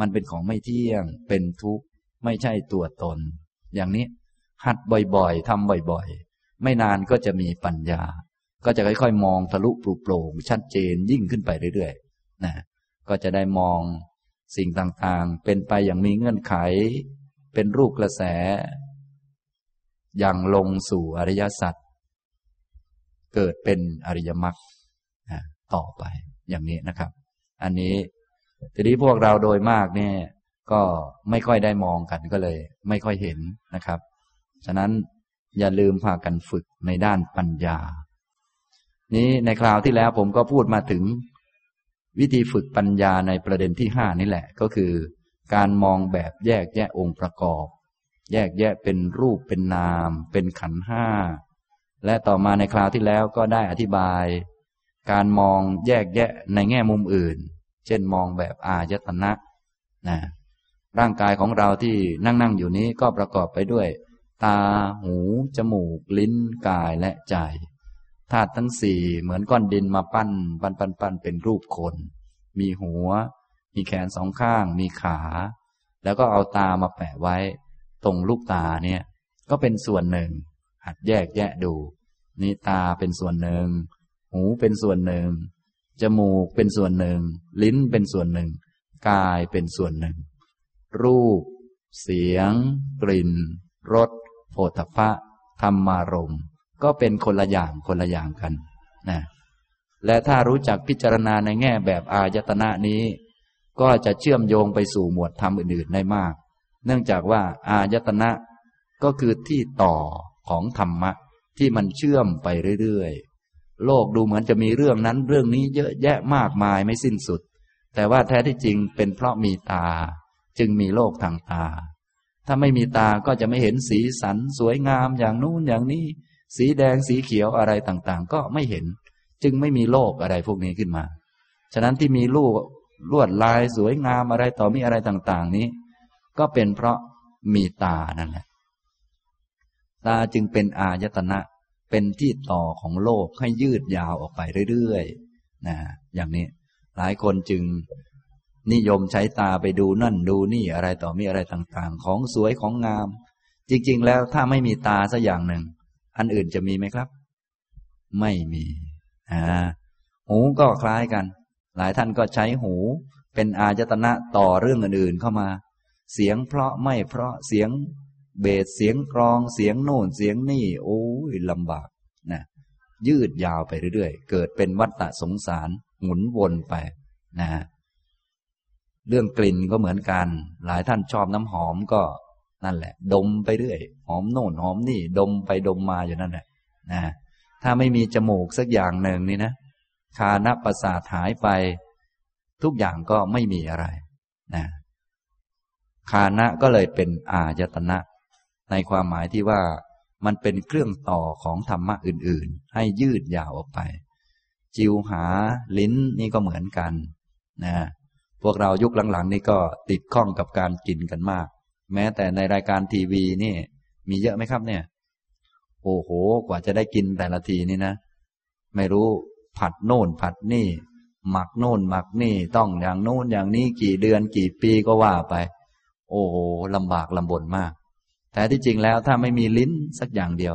S1: มันเป็นของไม่เที่ยงเป็นทุกข์ไม่ใช่ตัวตน อย่างนี้ หัดบ่อยๆทำบ่อยๆ ไม่นานก็จะมีปัญญา ก็จะค่อยๆ มองทะลุปลุกโปร่งชัดเจนยิ่งขึ้นไปเรื่อยๆนะก็จะได้มองสิ่งต่างๆ เป็นไปอย่างมีเงื่อนไข เป็นรูปกระแส อย่างลงสู่อริยสัจเกิดเป็นอริยมรรคต่อไปอย่างนี้นะครับ อันนี้ทีนี้พวกเราโดยมากเนี่ย ก็ไม่ค่อยได้มองกันก็เลย ไม่ค่อยเห็นนะครับ ฉะนั้นอย่าลืมพากันฝึกในด้านปัญญา นี้ในคราวที่แล้วผมก็พูดมาถึง วิธีฝึกปัญญาในประเด็นที่ห้านี่แหละ ก็คือ การมองแบบแยกแยะองค์ประกอบ แยกแยะเป็นรูปเป็นนาม เป็นขันห้าและต่อมาในคราวที่แล้วก็ได้อธิบาย การมองแยกแยะในแง่มุมอื่น เช่นมองแบบอายตนะนะร่างกายของเราที่นั่งนั่งอยู่นี้ก็ประกอบไปด้วย ตา หู จมูก ลิ้น กายและใจ ธาตุทั้งสี่เหมือนก้อนดินมาปั้น ปั้นปั้นปั้นเป็นรูปคน มีหัว มีแขนสองข้าง มีขา แล้วก็เอาตามาแปะไว้ ตรงลูกตาเนี่ย ก็เป็นส่วนหนึ่ง หัดแยกแยะดู นี่ตาเป็นส่วนหนึ่ง หูเป็นส่วนหนึ่ง จมูกเป็นส่วนหนึ่ง ลิ้นเป็นส่วนหนึ่ง กายเป็นส่วนหนึ่ง รูป เสียง กลิ่น รส โผฏฐพะธรรมารมก็เป็นคนละอย่างคนละอย่างกันนะและถ้ารู้จักพิจารณาในแง่แบบอายตนะนี้ ก็จะเชื่อมโยงไปสู่หมวดธรรมอื่นๆได้มาก เนื่องจากว่าอายตนะก็คือที่ต่อของธรรมะ ที่มันเชื่อมไปเรื่อยๆ โลกดูเหมือนจะมีเรื่องนั้นเรื่องนี้เยอะแยะมากมายไม่สิ้นสุด แต่ว่าแท้ที่จริงเป็นเพราะมีตา จึงมีโลกทางตา ถ้าไม่มีตาก็จะไม่เห็นสีสันสวยงามอย่างนู้นอย่างนี้ สีแดงสีเขียวอะไรต่างๆ ก็ไม่เห็น จึงไม่มีโลกอะไรพวกนี้ขึ้นมา ฉะนั้นที่มีลูกลวดลายสวยงามอะไรต่อมีอะไรต่างๆ นี้ ก็เป็นเพราะมีตานั่นแหละตาจึงเป็นอายตนะเป็นที่ต่อของโลกให้ยืดยาวออกไปเรื่อยๆนะอย่างนี้หลายคนจึง นิยมใช้ตาไปดูนั่นดูนี่อะไรต่อมีอะไรต่างๆ ของสวยของงาม จริง ๆ แล้วถ้าไม่มีตาสักอย่างหนึ่ง อันอื่นจะมีไหมครับ ไม่มีอ่าหูก็คล้ายกัน หลายท่านก็ใช้หูเป็นอาจตนะต่อเรื่องอื่นๆเข้ามา เสียงเพราะไม่เพราะเสียงเบสเสียงกรองเสียงโน่นเสียงนี่ โอ้ยลำบากนะยืดยาวไปเรื่อยๆ เกิดเป็นวัฏฏะสงสารหมุนวนไปนะ เรื่องกลิ่นก็เหมือนกัน หลายท่านชอบน้ำหอมก็นั่นแหละ ดมไปเรื่อย หอมโน่นหอมนี่ ดมไปดมมาอยู่นั่นแหละนะถ้าไม่มีจมูกสักอย่างหนึ่งนี่นะคานประสาทหายไป ทุกอย่างก็ไม่มีอะไรนะคานะก็เลยเป็นอายตนะ ในความหมายที่ว่ามันเป็นเครื่องต่อของธรรมะอื่น ๆ ให้ยืดยาวออกไป จิวหาลิ้นนี่ก็เหมือนกันนะ วกเรายุคหลังๆ นี่ก็ติดข้องกับการกินกันมาก แม้แต่ในรายการทีวีนี่ มีเยอะไหมครับเนี่ย โอ้โห กว่าจะได้กินแต่ละทีนี่นะ ไม่รู้ผัดโน่นผัดนี่ หมักโน่นหมักนี่ต้องอย่างโน่นอย่างนี้กี่เดือนกี่ปีก็ว่าไป โอ้โหลำบากลำบนมาก แต่ที่จริงแล้วถ้าไม่มีลิ้นสักอย่างเดียว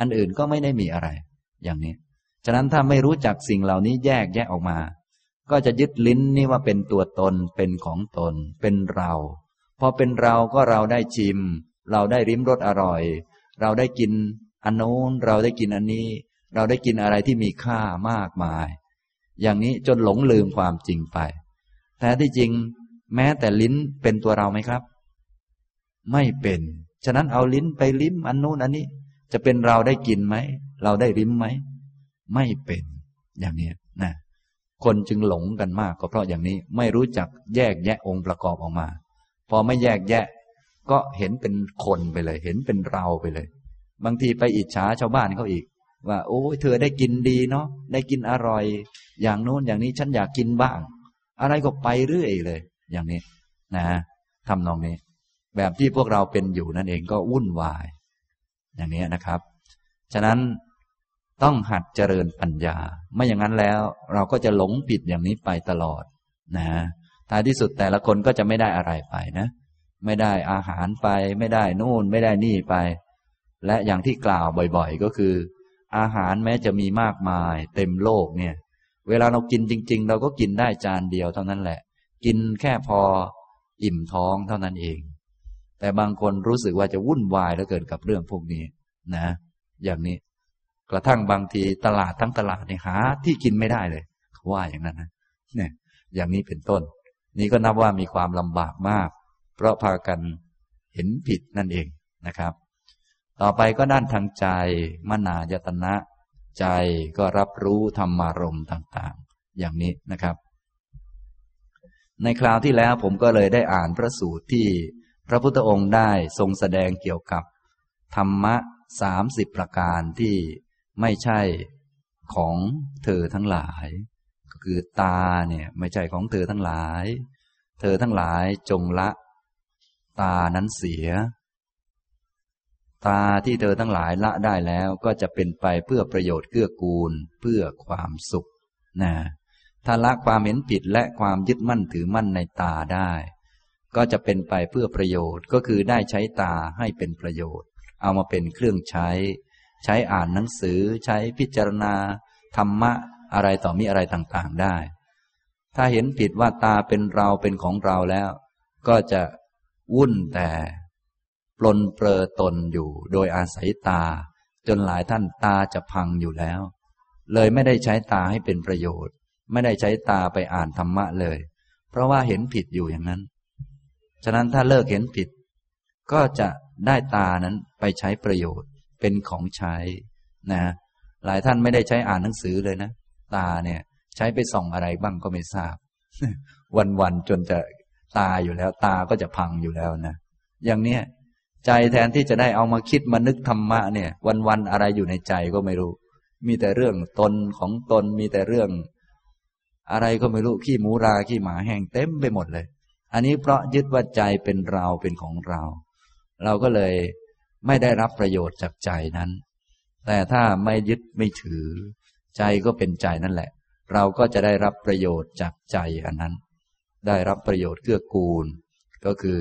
S1: อันอื่นก็ไม่ได้มีอะไร อย่างนี้ ฉะนั้นถ้าไม่รู้จักสิ่งเหล่านี้แยกแยกออกมา ก็จะยึดลิ้นนี่ว่าเป็นตัวตนเป็นของตน เป็นเราพอเป็นเราก็เราได้ชิม เราได้ริมรสอร่อย เราได้กินอันโน้นเราได้กินอันนี้ เราได้กินอะไรที่มีค่ามากมาย อย่างนี้จนหลงลืมความจริงไปแต่ที่จริง แม้แต่ลิ้นเป็นตัวเราไหมครับ ไม่เป็น ฉะนั้นเอาลิ้นไปลิ้มอันโน้นอันนี้ จะเป็นเราได้กินไหม เราได้ริมไหม ไม่เป็น อย่างนี้นะ คนจึงหลงกันมากก็เพราะอย่างนี้ไม่รู้จักแยกแยะองค์ประกอบออกมา พอไม่แยกแยะ ก็เห็นเป็นคนไปเลย เห็นเป็นเราไปเลย บางทีไปอิจฉาชาวบ้านเขาอีก ว่าโอ้ยเธอได้กินดีเนาะได้กินอร่อย อย่างโน้นอย่างนี้ฉันอยากกินบ้าง อะไรก็ไปเรื่อยเลย อย่างนี้ นะทำนองนี้ แบบที่พวกเราเป็นอยู่นั่นเองก็วุ่นวาย อย่างนี้นะครับ ฉะนั้น ต้องหัดเจริญปัญญา ไม่อย่างนั้นแล้ว เราก็จะหลงผิดอย่างนี้ไปตลอดนะท้ายที่สุดแต่ละคนก็จะไม่ได้อะไรไปนะ ไม่ได้อาหารไปไม่ได้นู่น ไม่ได้นี่ไป และอย่างที่กล่าวบ่อยๆ ก็คือ อาหารแม้จะมีมากมาย เต็มโลกเนี่ย เวลาเรากินจริง ๆ เราก็กินได้จานเดียวเท่านั้นแหละ กินแค่พออิ่มท้องเท่านั้นเอง แต่บางคนรู้สึกว่าจะวุ่นวายแล้วเกิดกับเรื่องพวกนี้นะ อย่างนี้ กระทั่งบางทีตลาดทั้งตลาดเนี่ยหา ที่กินไม่ได้เลยเขาว่าอย่างนั้นนะเนี่ยอย่างนี้เป็นต้น นี้ก็นับว่ามีความลำบากมาก เพราะพากันเห็นผิดนั่นเองนะครับ ต่อไปก็ด้านทางใจมนายตนะ ใจก็รับรู้ธรรมารมณ์ต่าง ๆ อย่างนี้นะครับ ในคราวที่แล้วผมก็เลยได้อ่านพระสูตรที่พระพุทธองค์ได้ทรงแสดงเกี่ยวกับ ธรรมะสามสิบประการที่ ไม่ใช่ของเธอทั้งหลาย ก็คือตาเนี่ยไม่ใช่ของเธอทั้งหลาย เธอทั้งหลายจงละ ตานั้นเสีย ตาที่เธอทั้งหลายละได้แล้วก็จะเป็นไปเพื่อประโยชน์เกื้อกูลเพื่อความสุขนะถ้าละความเห็นผิดและความยึดมั่นถือมั่นในตาได้ ก็จะเป็นไปเพื่อประโยชน์ก็คือได้ใช้ตาให้เป็นประโยชน์ เอามาเป็นเครื่องใช้ ใช้อ่านหนังสือ ใช้พิจารณา ธรรมะอะไรต่อมีอะไรต่างๆได้ ถ้าเห็นผิดว่าตาเป็นเราเป็นของเราแล้ว ก็จะวุ่นแต่ปลนเปลือตนอยู่ โดยอาศัยตา จนหลายท่านตาจะพังอยู่แล้ว เลยไม่ได้ใช้ตาให้เป็นประโยชน์ ไม่ได้ใช้ตาไปอ่านธรรมะเลย เพราะว่าเห็นผิดอยู่อย่างนั้น ฉะนั้นถ้าเลิกเห็นผิด ก็จะได้ตานั้นไปใช้ประโยชน์ เป็นของใช้นะหลายท่านไม่ได้ใช้อ่านหนังสือเลยนะ ตาเนี่ย ใช้ไปส่องอะไรบ้างก็ไม่ทราบ วันๆจนจะตาอยู่แล้ว ตาก็จะพังอยู่แล้วนะอย่างเนี้ยใจแทนที่จะได้เอามาคิดมานึกธรรมะเนี่ย วันๆอะไรอยู่ในใจก็ไม่รู้ มีแต่เรื่องตนของตนมีแต่เรื่อง อะไรก็ไม่รู้ขี้หมูราขี้หมาแห้งเต็มไปหมดเลย อันนี้เพราะยึดว่าใจเป็นเราเป็นของเรา เราก็เลย ไม่ได้รับประโยชน์จากใจนั้น แต่ถ้าไม่ยึดไม่ถือ ใจก็เป็นใจนั่นแหละ เราก็จะได้รับประโยชน์จากใจอันนั้น ได้รับประโยชน์เกื้อกูล ก็คือ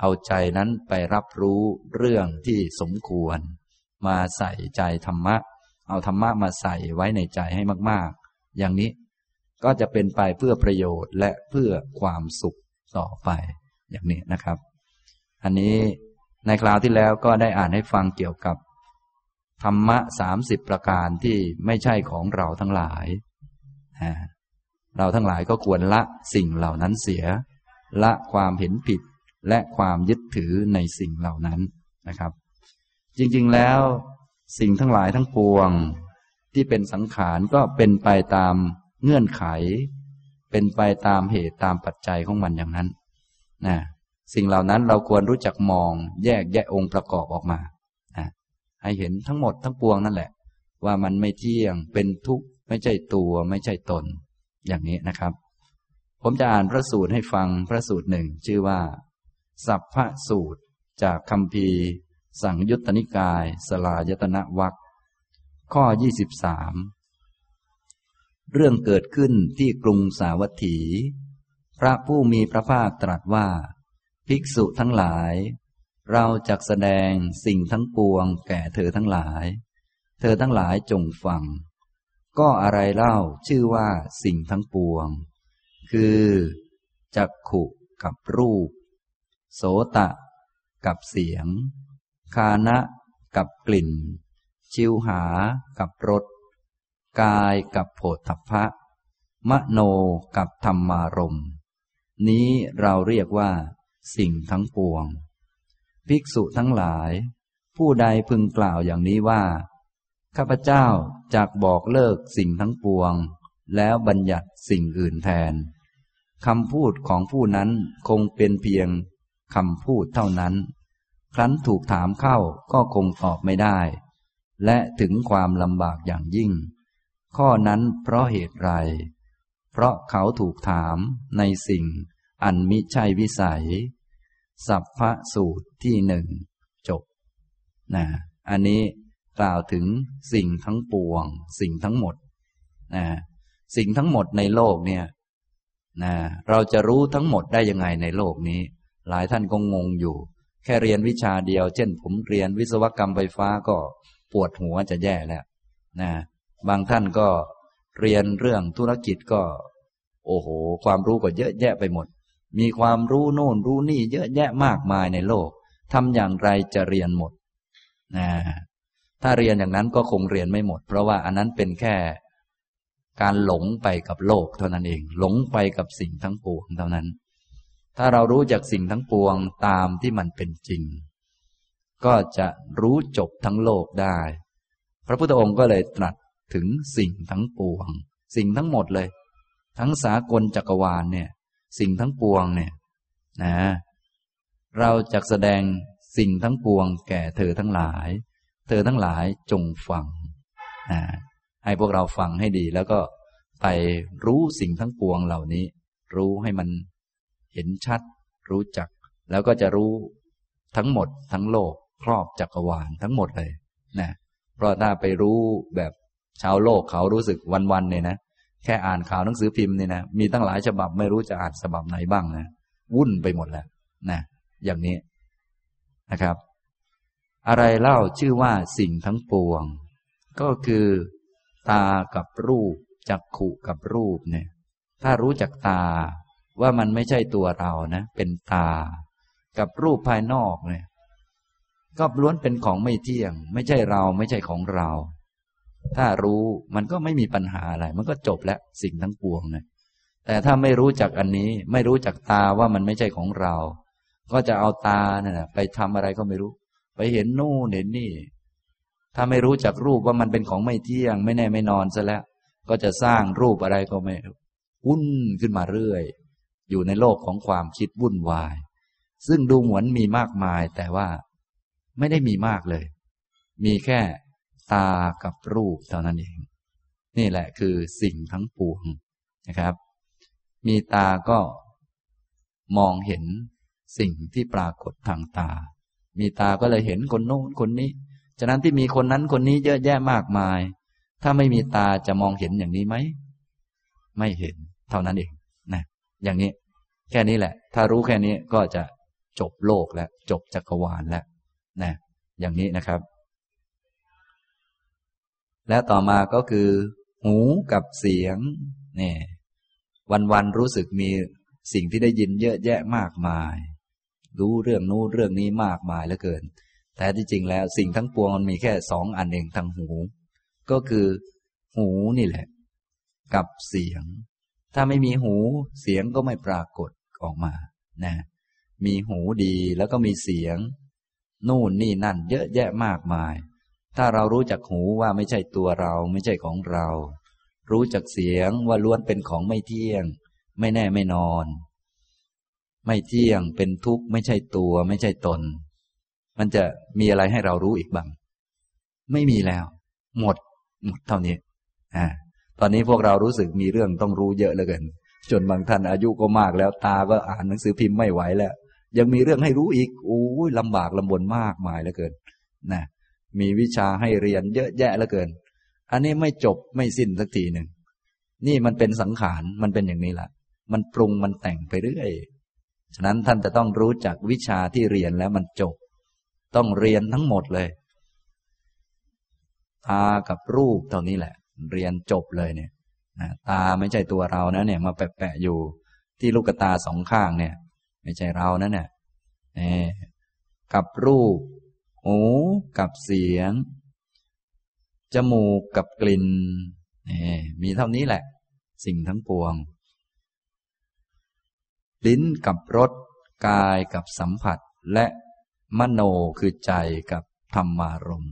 S1: เอาใจนั้นไปรับรู้เรื่องที่สมควร มาใส่ใจธรรมะ เอาธรรมะมาใส่ไว้ในใจให้มาก ๆ อย่างนี้ก็จะเป็นไปเพื่อประโยชน์และเพื่อความสุขต่อไปอย่างนี้นะครับ อันนี้ ในคราวที่แล้วก็ได้อ่านให้ฟังเกี่ยวกับ ธรรมะสามสิบประการที่ไม่ใช่ของเราทั้งหลาย เราทั้งหลายก็ควรละสิ่งเหล่านั้นเสีย ละความเห็นผิดและความยึดถือในสิ่งเหล่านั้นนะครับ จริงๆแล้ว สิ่งทั้งหลายทั้งปวง ที่เป็นสังขารก็เป็นไปตามเงื่อนไข เป็นไปตามเหตุตามปัจจัยของมันอย่างนั้นนะ สิ่งเหล่านั้นเราควรรู้จักมองแยกแยะองค์ประกอบออกมาให้เห็นทั้งหมดทั้งปวงนั่นแหละ ว่ามันไม่เที่ยงเป็นทุกข์ไม่ใช่ตัวไม่ใช่ตน อย่างนี้นะครับ ผมจะอ่านพระสูตรให้ฟังพระสูตรหนึ่งชื่อว่า สัพพะสูตร จากคำพีสังยุตตนิกาย สลายตนะวักข้อ 23 เรื่องเกิดขึ้นที่กรุงสาวัตถี พระผู้มีพระภาคตรัสว่า ภิกษุทั้งหลาย เราจะแสดงสิ่งทั้งปวง แก่เธอทั้งหลาย เธอทั้งหลายจงฟัง ก็อะไรเล่าชื่อว่าสิ่งทั้งปวง คือจักขุกับรูป โสตะ กับเสียง คานะ กับกลิ่น ชิวหา กับรส กายกับโผฏฐัพพะ มโนกับธรรมารม นี้เราเรียกว่า สิ่งทั้งปวง ภิกษุทั้งหลาย ผู้ใดพึงกล่าวอย่างนี้ว่า ข้าพเจ้าจากบอกเลิกสิ่งทั้งปวง แล้วบัญญัติสิ่งอื่นแทนคำพูดของผู้นั้นคงเป็นเพียงคำพูดเท่านั้น ครั้นถูกถามเข้าก็คงตอบไม่ได้ และถึงความลำบากอย่างยิ่ง ข้อนั้นเพราะเหตุไร เพราะเขาถูกถามในสิ่ง อันมิใช่วิสัย สัพพะสูตรที่หนึ่งจบนะอันนี้กล่าวถึงสิ่งทั้งปวง สิ่งทั้งหมดนะสิ่งทั้งหมดในโลกเนี่ยนะเราจะรู้ทั้งหมดได้ยังไงในโลกนี้ หลายท่านก็งงอยู่ แค่เรียนวิชาเดียว เช่น ผมเรียนวิศวกรรมไฟฟ้าก็ปวดหัวจะแย่แล้วนะบางท่านก็เรียนเรื่องธุรกิจก็ โอ้โห ความรู้ก็เยอะแยะไปหมด มีความรู้โน่นรู้นี่เยอะแยะมากมายในโลกทำอย่างไรจะเรียนหมดนะถ้าเรียนอย่างนั้นก็คงเรียนไม่หมด เพราะว่าอันนั้นเป็นแค่การหลงไปกับโลกเท่านั้นเอง หลงไปกับสิ่งทั้งปวงเท่านั้น ถ้าเรารู้จากสิ่งทั้งปวงตามที่มันเป็นจริง ก็จะรู้จบทั้งโลกได้ พระพุทธองค์ก็เลยตรัสถึงสิ่งทั้งปวง สิ่งทั้งหมดเลย ทั้งสากลจักรวาลเนี่ย สิ่งทั้งปวงเนี่ยนะเราจะแสดงสิ่งทั้งปวง แก่เธอทั้งหลาย เธอทั้งหลายจงฟังนะให้พวกเราฟังให้ดี แล้วก็ไปรู้สิ่งทั้งปวงเหล่านี้ รู้ให้มันเห็นชัด รู้จัก แล้วก็จะรู้ทั้งหมด ทั้งโลกครอบจักรวาลทั้งหมดเลยนะเพราะถ้าไปรู้แบบชาวโลกเขารู้สึกวันๆเนี่ยนะ แค่อ่านข่าวหนังสือพิมพ์นี่นะมีตั้งหลายฉบับไม่รู้จะอ่านฉบับไหนบ้างนะวุ่นไปหมดแล้วนะอย่างนี้นะครับ อะไรเล่าชื่อว่าสิ่งทั้งปวง ก็คือ ตากับรูปจักขุกับรูปเนี่ย ถ้ารู้จักตาว่ามันไม่ใช่ตัวเรานะ เป็นตา กับรูปภายนอกเนี่ยก็ล้วนเป็นของไม่เที่ยง ไม่ใช่เราไม่ใช่ของเรา ถ้ารู้มันก็ไม่มีปัญหาอะไร มันก็จบแล้วสิ่งทั้งปวงเนี่ยแต่ถ้าไม่รู้จักอันนี้ ไม่รู้จักตาว่ามันไม่ใช่ของเรา ก็จะเอาตาเนี่ยไปทำอะไรก็ไม่รู้ ไปเห็นนู่นเห็นนี่ ถ้าไม่รู้จักรูปว่ามันเป็นของไม่เที่ยง ไม่แน่ไม่นอนซะแล้ว ก็จะสร้างรูปอะไรก็ไม่วุ่นขึ้นมาเรื่อย อยู่ในโลกของความคิดวุ่นวาย ซึ่งดูเหมือนมีมากมายแต่ว่าไม่ได้มีมากเลย มีแค่ ตากับรูปเท่านั้นเอง นี่แหละคือสิ่งทั้งปวงนะครับ มีตาก็มองเห็นสิ่งที่ปรากฏทางตา มีตาก็เลยเห็นคนโน้นคนนี้ ฉะนั้นที่มีคนนั้นคนนี้เยอะแยะมากมาย ถ้าไม่มีตาจะมองเห็นอย่างนี้ไหม ไม่เห็น เท่านั้นเองนะ อย่างนี้ แค่นี้แหละ ถ้ารู้แค่นี้ก็จะจบโลกแล้ว จบจักรวาลแล้วนะ อย่างนี้นะครับ และต่อมาก็คือ หูกับเสียงเนี่ยวันๆรู้สึกมีสิ่งที่ได้ยินเยอะแยะมากมาย รู้เรื่องนู้นเรื่องนี้มากมายเหลือเกิน แต่ที่จริงแล้วสิ่งทั้งปวงมันมีแค่สองอันเองทางหู ก็คือ หูนี่แหละ กับเสียง ถ้าไม่มีหูเสียงก็ไม่ปรากฏออกมานะมีหูดีแล้วก็มีเสียง นู่นนี่นั่น เยอะแยะมากมาย ถ้าเรารู้จักหูว่าไม่ใช่ตัวเราไม่ใช่ของเรา รู้จักเสียงว่าล้วนเป็นของไม่เที่ยง ไม่แน่ไม่นอน ไม่เที่ยงเป็นทุกข์ไม่ใช่ตัวไม่ใช่ตน มันจะมีอะไรให้เรารู้อีกบ้าง ไม่มีแล้ว หมด หมดเท่านี้อ่าตอนนี้พวกเรารู้สึกมีเรื่องต้องรู้เยอะเหลือเกินจนบางท่านอายุก็มากแล้วตาก็อ่านหนังสือพิมพ์ไม่ไหวแล้ว ยังมีเรื่องให้รู้อีกโอ้ยลำบากลำบนมากมายเหลือเกินนะ มีวิชาให้เรียนเยอะแยะเหลือเกิน อันนี้ไม่จบไม่สิ้นสักทีหนึ่ง นี่มันเป็นสังขารมันเป็นอย่างนี้แหละมันปรุงมันแต่งไปเรื่อย ฉะนั้นท่านจะต้องรู้จักวิชาที่เรียนแล้วมันจบ ต้องเรียนทั้งหมดเลย ตากับรูปเท่านี้แหละ เรียนจบเลยเนี่ยตาไม่ใช่ตัวเรานะเนี่ยมาแปะๆอยู่ที่ลูกตาสองข้างเนี่ย ไม่ใช่เรานะเนี่ยกับรูป หูกับเสียง จมูกกับกลิ่นมีเท่านี้แหละ สิ่งทั้งปวง ลิ้นกับรสกายกับสัมผัส และมโนคือใจกับธรรมารม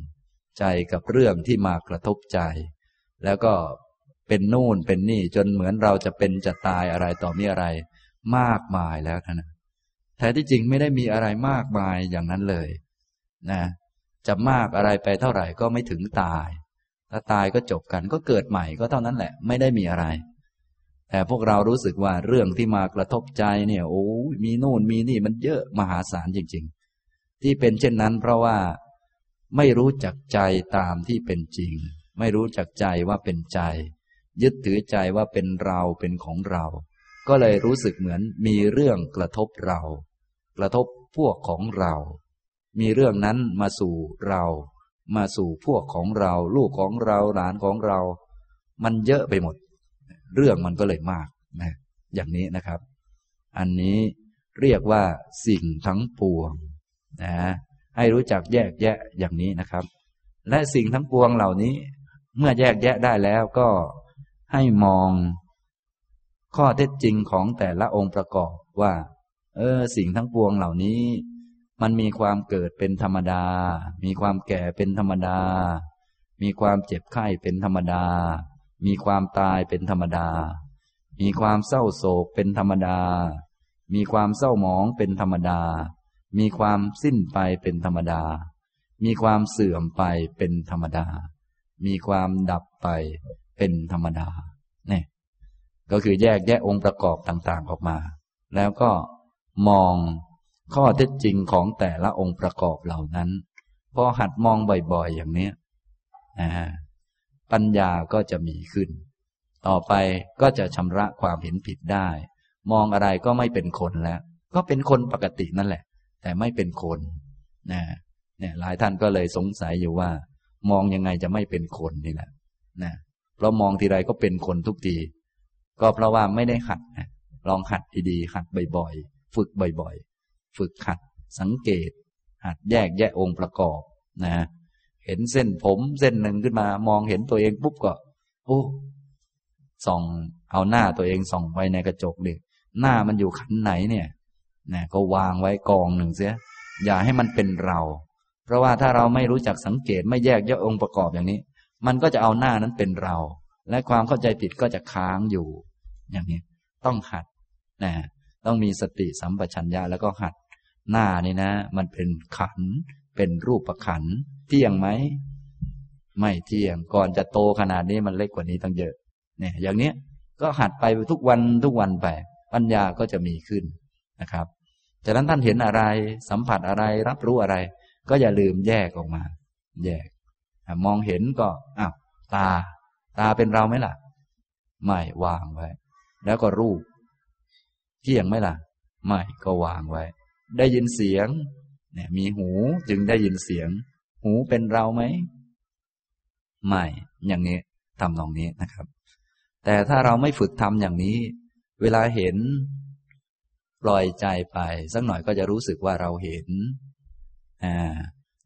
S1: ใจกับเรื่องที่มากระทบใจ แล้วก็เป็นนู่นเป็นนี่จนเหมือนเราจะเป็นจะตายอะไรต่อมีอะไร มากมายแล้วนะแท้ที่จริงไม่ได้มีอะไรมากมายอย่างนั้นเลย นะจะมากอะไรไปเท่าไหร่ก็ไม่ถึงตาย ถ้าตายก็จบกันก็เกิดใหม่ก็เท่านั้นแหละ ไม่ได้มีอะไร แต่พวกเรารู้สึกว่าเรื่องที่มากระทบใจเนี่ยโอ้มีโน่นมีนี่มันเยอะมหาศาลจริง ๆ ที่เป็นเช่นนั้น เพราะว่า
S2: ไม่รู้จักใจตามที่เป็นจริง ไม่รู้จักใจว่าเป็นใจ ยึดถือใจว่าเป็นเราเป็นของเรา ก็เลยรู้สึกเหมือนมีเรื่องกระทบเรา กระทบพวกของเรา มีเรื่องนั้นมาสู่เรา มาสู่พวกของเรา ลูกของเราหลานของเรา มันเยอะไปหมด เรื่องมันก็เลยมากนะอย่างนี้นะครับ อันนี้เรียกว่าสิ่งทั้งปวงนะให้รู้จักแยกแยะอย่างนี้นะครับ และสิ่งทั้งปวงเหล่านี้ เมื่อแยกแยะได้แล้วก็ให้มองข้อเท็จจริงของแต่ละองค์ประกอบว่า เออ สิ่งทั้งปวงเหล่านี้ มันมีความเกิดเป็นธรรมดา มีความแก่เป็นธรรมดา มีความเจ็บไข้เป็นธรรมดา มีความตายเป็นธรรมดา มีความเศร้าโศกเป็นธรรมดา มีความเศร้าหมองเป็นธรรมดา มีความสิ้นไปเป็นธรรมดา มีความเสื่อมไปเป็นธรรมดา มีความดับไปเป็นธรรมดา เนี่ย ก็คือแยกแยะองค์ประกอบต่างๆออกมา แล้วก็มอง ข้อเท็จจริงของแต่ละองค์ประกอบเหล่านั้น พอหัดมองบ่อยๆ อย่างนี้ปัญญาก็จะมีขึ้น ต่อไปก็จะชำระความเห็นผิดได้ มองอะไรก็ไม่เป็นคนแล้ว ก็เป็นคนปกตินั่นแหละ แต่ไม่เป็นคนนะเนี่ยหลายท่านก็เลยสงสัยอยู่ว่า มองยังไงจะไม่เป็นคนนี่แหละนะเพราะมองทีไรก็เป็นคนทุกที ก็เพราะว่าไม่ได้หัดนะลองหัดดีๆหัดบ่อยๆ ฝึกบ่อยๆ ฝึกหัดสังเกต หัดแยกแยะองค์ประกอบนะเห็นเส้นผมเส้นหนึ่งขึ้นมา มองเห็นตัวเองปุ๊บก็โอ้ส่องเอาหน้าตัวเองส่องไปในกระจกดิหน้ามันอยู่ขันไหนเนี่ยนะก็วางไว้กองหนึ่งเสีย อย่าให้มันเป็นเรา เพราะว่าถ้าเราไม่รู้จักสังเกตไม่แยกแยะองค์ประกอบอย่างนี้ มันก็จะเอาหน้านั้นเป็นเรา และความเข้าใจผิดก็จะค้างอยู่ อย่างนี้ ต้องหัดนะต้องมีสติสัมปชัญญะแล้วก็หัด หน้านี่นะ มันเป็นขัน เป็นรูปขัน เที่ยงไหม ไม่เที่ยง ก่อนจะโตขนาดนี้มันเล็กกว่านี้ตั้งเยอะ เนี่ย อย่างเนี้ย ก็หัดไปทุกวันทุกวันไป ปัญญาก็จะมีขึ้นนะครับจากนั้นท่านเห็นอะไร สัมผัสอะไร รับรู้อะไร ก็อย่าลืมแยกออกมา แยก มองเห็นก็อ้าวตา ตาเป็นเราไหมล่ะ ไม่วางไว้ แล้วก็รูป เที่ยงไหมล่ะ ไม่ก็วางไว้ ได้ยินเสียงเนี่ยมีหูจึงได้ยินเสียง หูเป็นเราไหม ไม่ อย่างนี้ทำตรงนี้นะครับ แต่ถ้าเราไม่ฝึกทำอย่างนี้ เวลาเห็น ปล่อยใจไปสักหน่อยก็จะรู้สึกว่าเราเห็น อ่า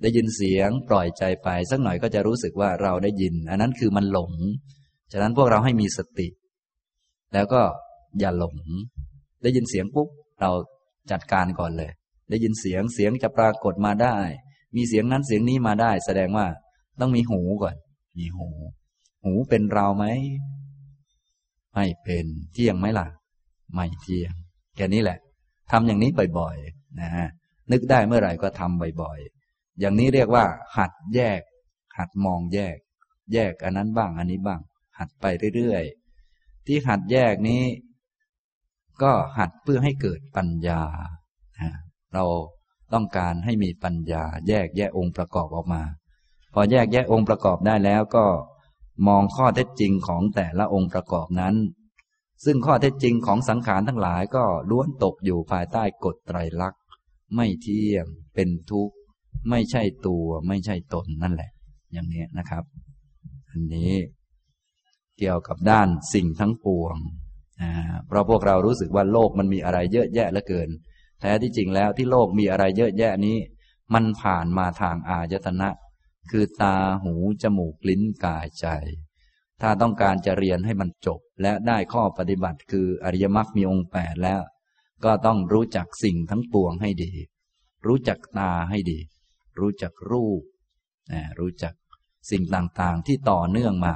S2: ได้ยินเสียง ปล่อยใจไป สักหน่อยก็จะรู้สึกว่าเราได้ยิน อันนั้นคือมันหลง ฉะนั้นพวกเราให้มีสติ แล้วก็อย่าหลง ได้ยินเสียงปุ๊บเรา จัดการก่อนเลย ได้ยินเสียงเสียงจะปรากฏมาได้ มีเสียงนั้นเสียงนี้มาได้ แสดงว่าต้องมีหูก่อน มีหู หูเป็นเราไหมไม่เป็นเที่ยงไหมล่ะ ไม่เที่ยงแค่นี้แหละทำอย่างนี้บ่อยๆนะฮะนึกได้เมื่อไหร่ก็ทำบ่อยๆอย่างนี้เรียกว่า หัดแยก หัดมองแยก แยกอันนั้นบ้างอันนี้บ้าง หัดไปเรื่อยๆที่หัดแยกนี้ ก็หัดเพื่อให้เกิดปัญญา เราต้องการให้มีปัญญา แยกแยกองค์ประกอบออกมา พอแยกแยกองค์ประกอบได้แล้วก็มองข้อเท็จจริงของแต่ละองค์ประกอบนั้น ซึ่งข้อเท็จจริงของสังขารทั้งหลายก็ล้วนตกอยู่ภายใต้กฎไตรลักษณ์ ไม่เที่ยงเป็นทุกข์ ไม่ใช่ตัวไม่ใช่ตนนั่นแหละ อย่างนี้นะครับ อันนี้ เกี่ยวกับด้านสิ่งทั้งปวง เพราะพวกเรารู้สึกว่าโลกมันมีอะไรเยอะแยะเหลือเกิน แท้ที่จริงแล้วที่โลกมีอะไรเยอะแยะนี้ มันผ่านมาทางอายตนะ คือตาหูจมูกลิ้นกายใจ ถ้าต้องการจะเรียนให้มันจบ และได้ข้อปฏิบัติ คืออริยมรรคมีองค์แปดแล้ว ก็ต้องรู้จักสิ่งทั้งปวงให้ดี รู้จักตาให้ดี รู้จักรูป รู้จักสิ่งต่างๆที่ต่อเนื่องมา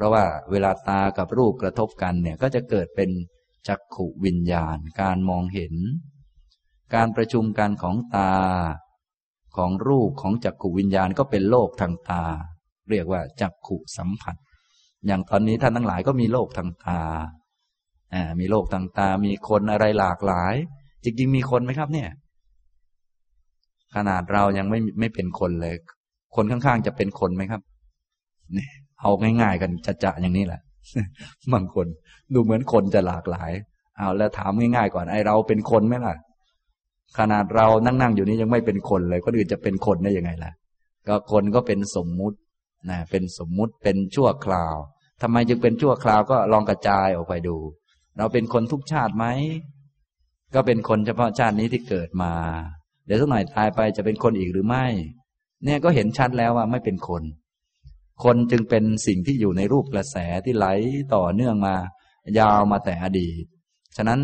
S2: เพราะว่าเวลาตากับรูปกระทบกันเนี่ยก็จะเกิดเป็นจักขุวิญญาณ การมองเห็น การประชุมกันของตา ของรูปของจักขุวิญญาณก็เป็นโลกทางตา เรียกว่าจักขุสัมผัส อย่างตอนนี้ท่านทั้งหลายก็มีโลกทางตาอ่ามีโลกทางตา มีคนอะไรหลากหลาย จริงๆมีคนไหมครับเนี่ย ขนาดเรายังไม่ไม่เป็นคนเลย คนข้างๆจะเป็นคนไหมครับนี่ เอาง่าย ๆ กันจะจะอย่างนี้แหละบางคนดูเหมือนคนจะหลากหลาย เอาแล้วถามง่ายๆก่อนไอเราเป็นคนไหมล่ะ ขนาดเรานั่งๆอยู่นี้ยังไม่เป็นคนเลยคนอื่นจะเป็นคนได้ยังไงล่ะ ก็คนก็เป็นสมมุตินะเป็นสมมุติเป็นชั่วคราวทำไมจึงเป็นชั่วคราวก็ลองกระจายออกไปดู เราเป็นคนทุกชาติไหมก็เป็นคนเฉพาะชาตินี้ที่เกิดมา เดี๋ยวสักหน่อยตายไปจะเป็นคนอีกหรือไม่ เนี่ยก็เห็นชัดแล้วว่าไม่เป็นคน คนจึงเป็นสิ่งที่อยู่ในรูปกระแสที่ไหลต่อเนื่องมา ยาวมาแต่อดีต ฉะนั้น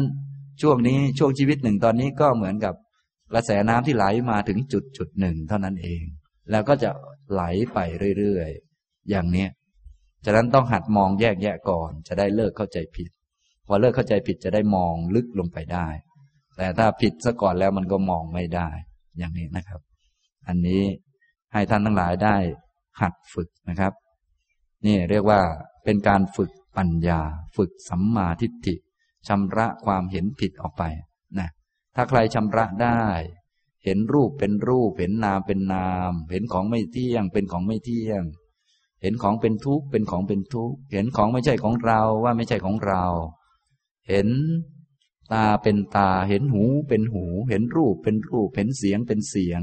S2: ช่วงนี้ช่วงชีวิตหนึ่งตอนนี้ก็เหมือนกับกระแสน้ำที่ไหลมาถึงจุดจุดหนึ่งเท่านั้นเอง แล้วก็จะไหลไปเรื่อยๆ อย่างเนี้ยฉะนั้นต้องหัดมองแยกแยะก่อน จะได้เลิกเข้าใจผิด พอเลิกเข้าใจผิดจะได้มองลึกลงไปได้ แต่ถ้าผิดซะก่อนแล้วมันก็มองไม่ได้ อย่างนี้นะครับ อันนี้ให้ท่านทั้งหลายได้ หัดฝึกนะครับ นี่เรียกว่าเป็นการฝึกปัญญา ฝึกสัมมาทิฏฐิชำระความเห็นผิดออกไปนะถ้าใครชำระได้ เห็นรูปเป็นรูป เห็นนามเป็นนาม เห็นของไม่เที่ยง เป็นของไม่เที่ยง เห็นของเป็นทุกข์เป็นของเป็นทุกข์เห็นของไม่ใช่ของเราว่าไม่ใช่ของเรา เห็นตาเป็นตา เห็นหูเป็นหู เห็นรูปเป็นรูป เห็นเสียงเป็นเสียง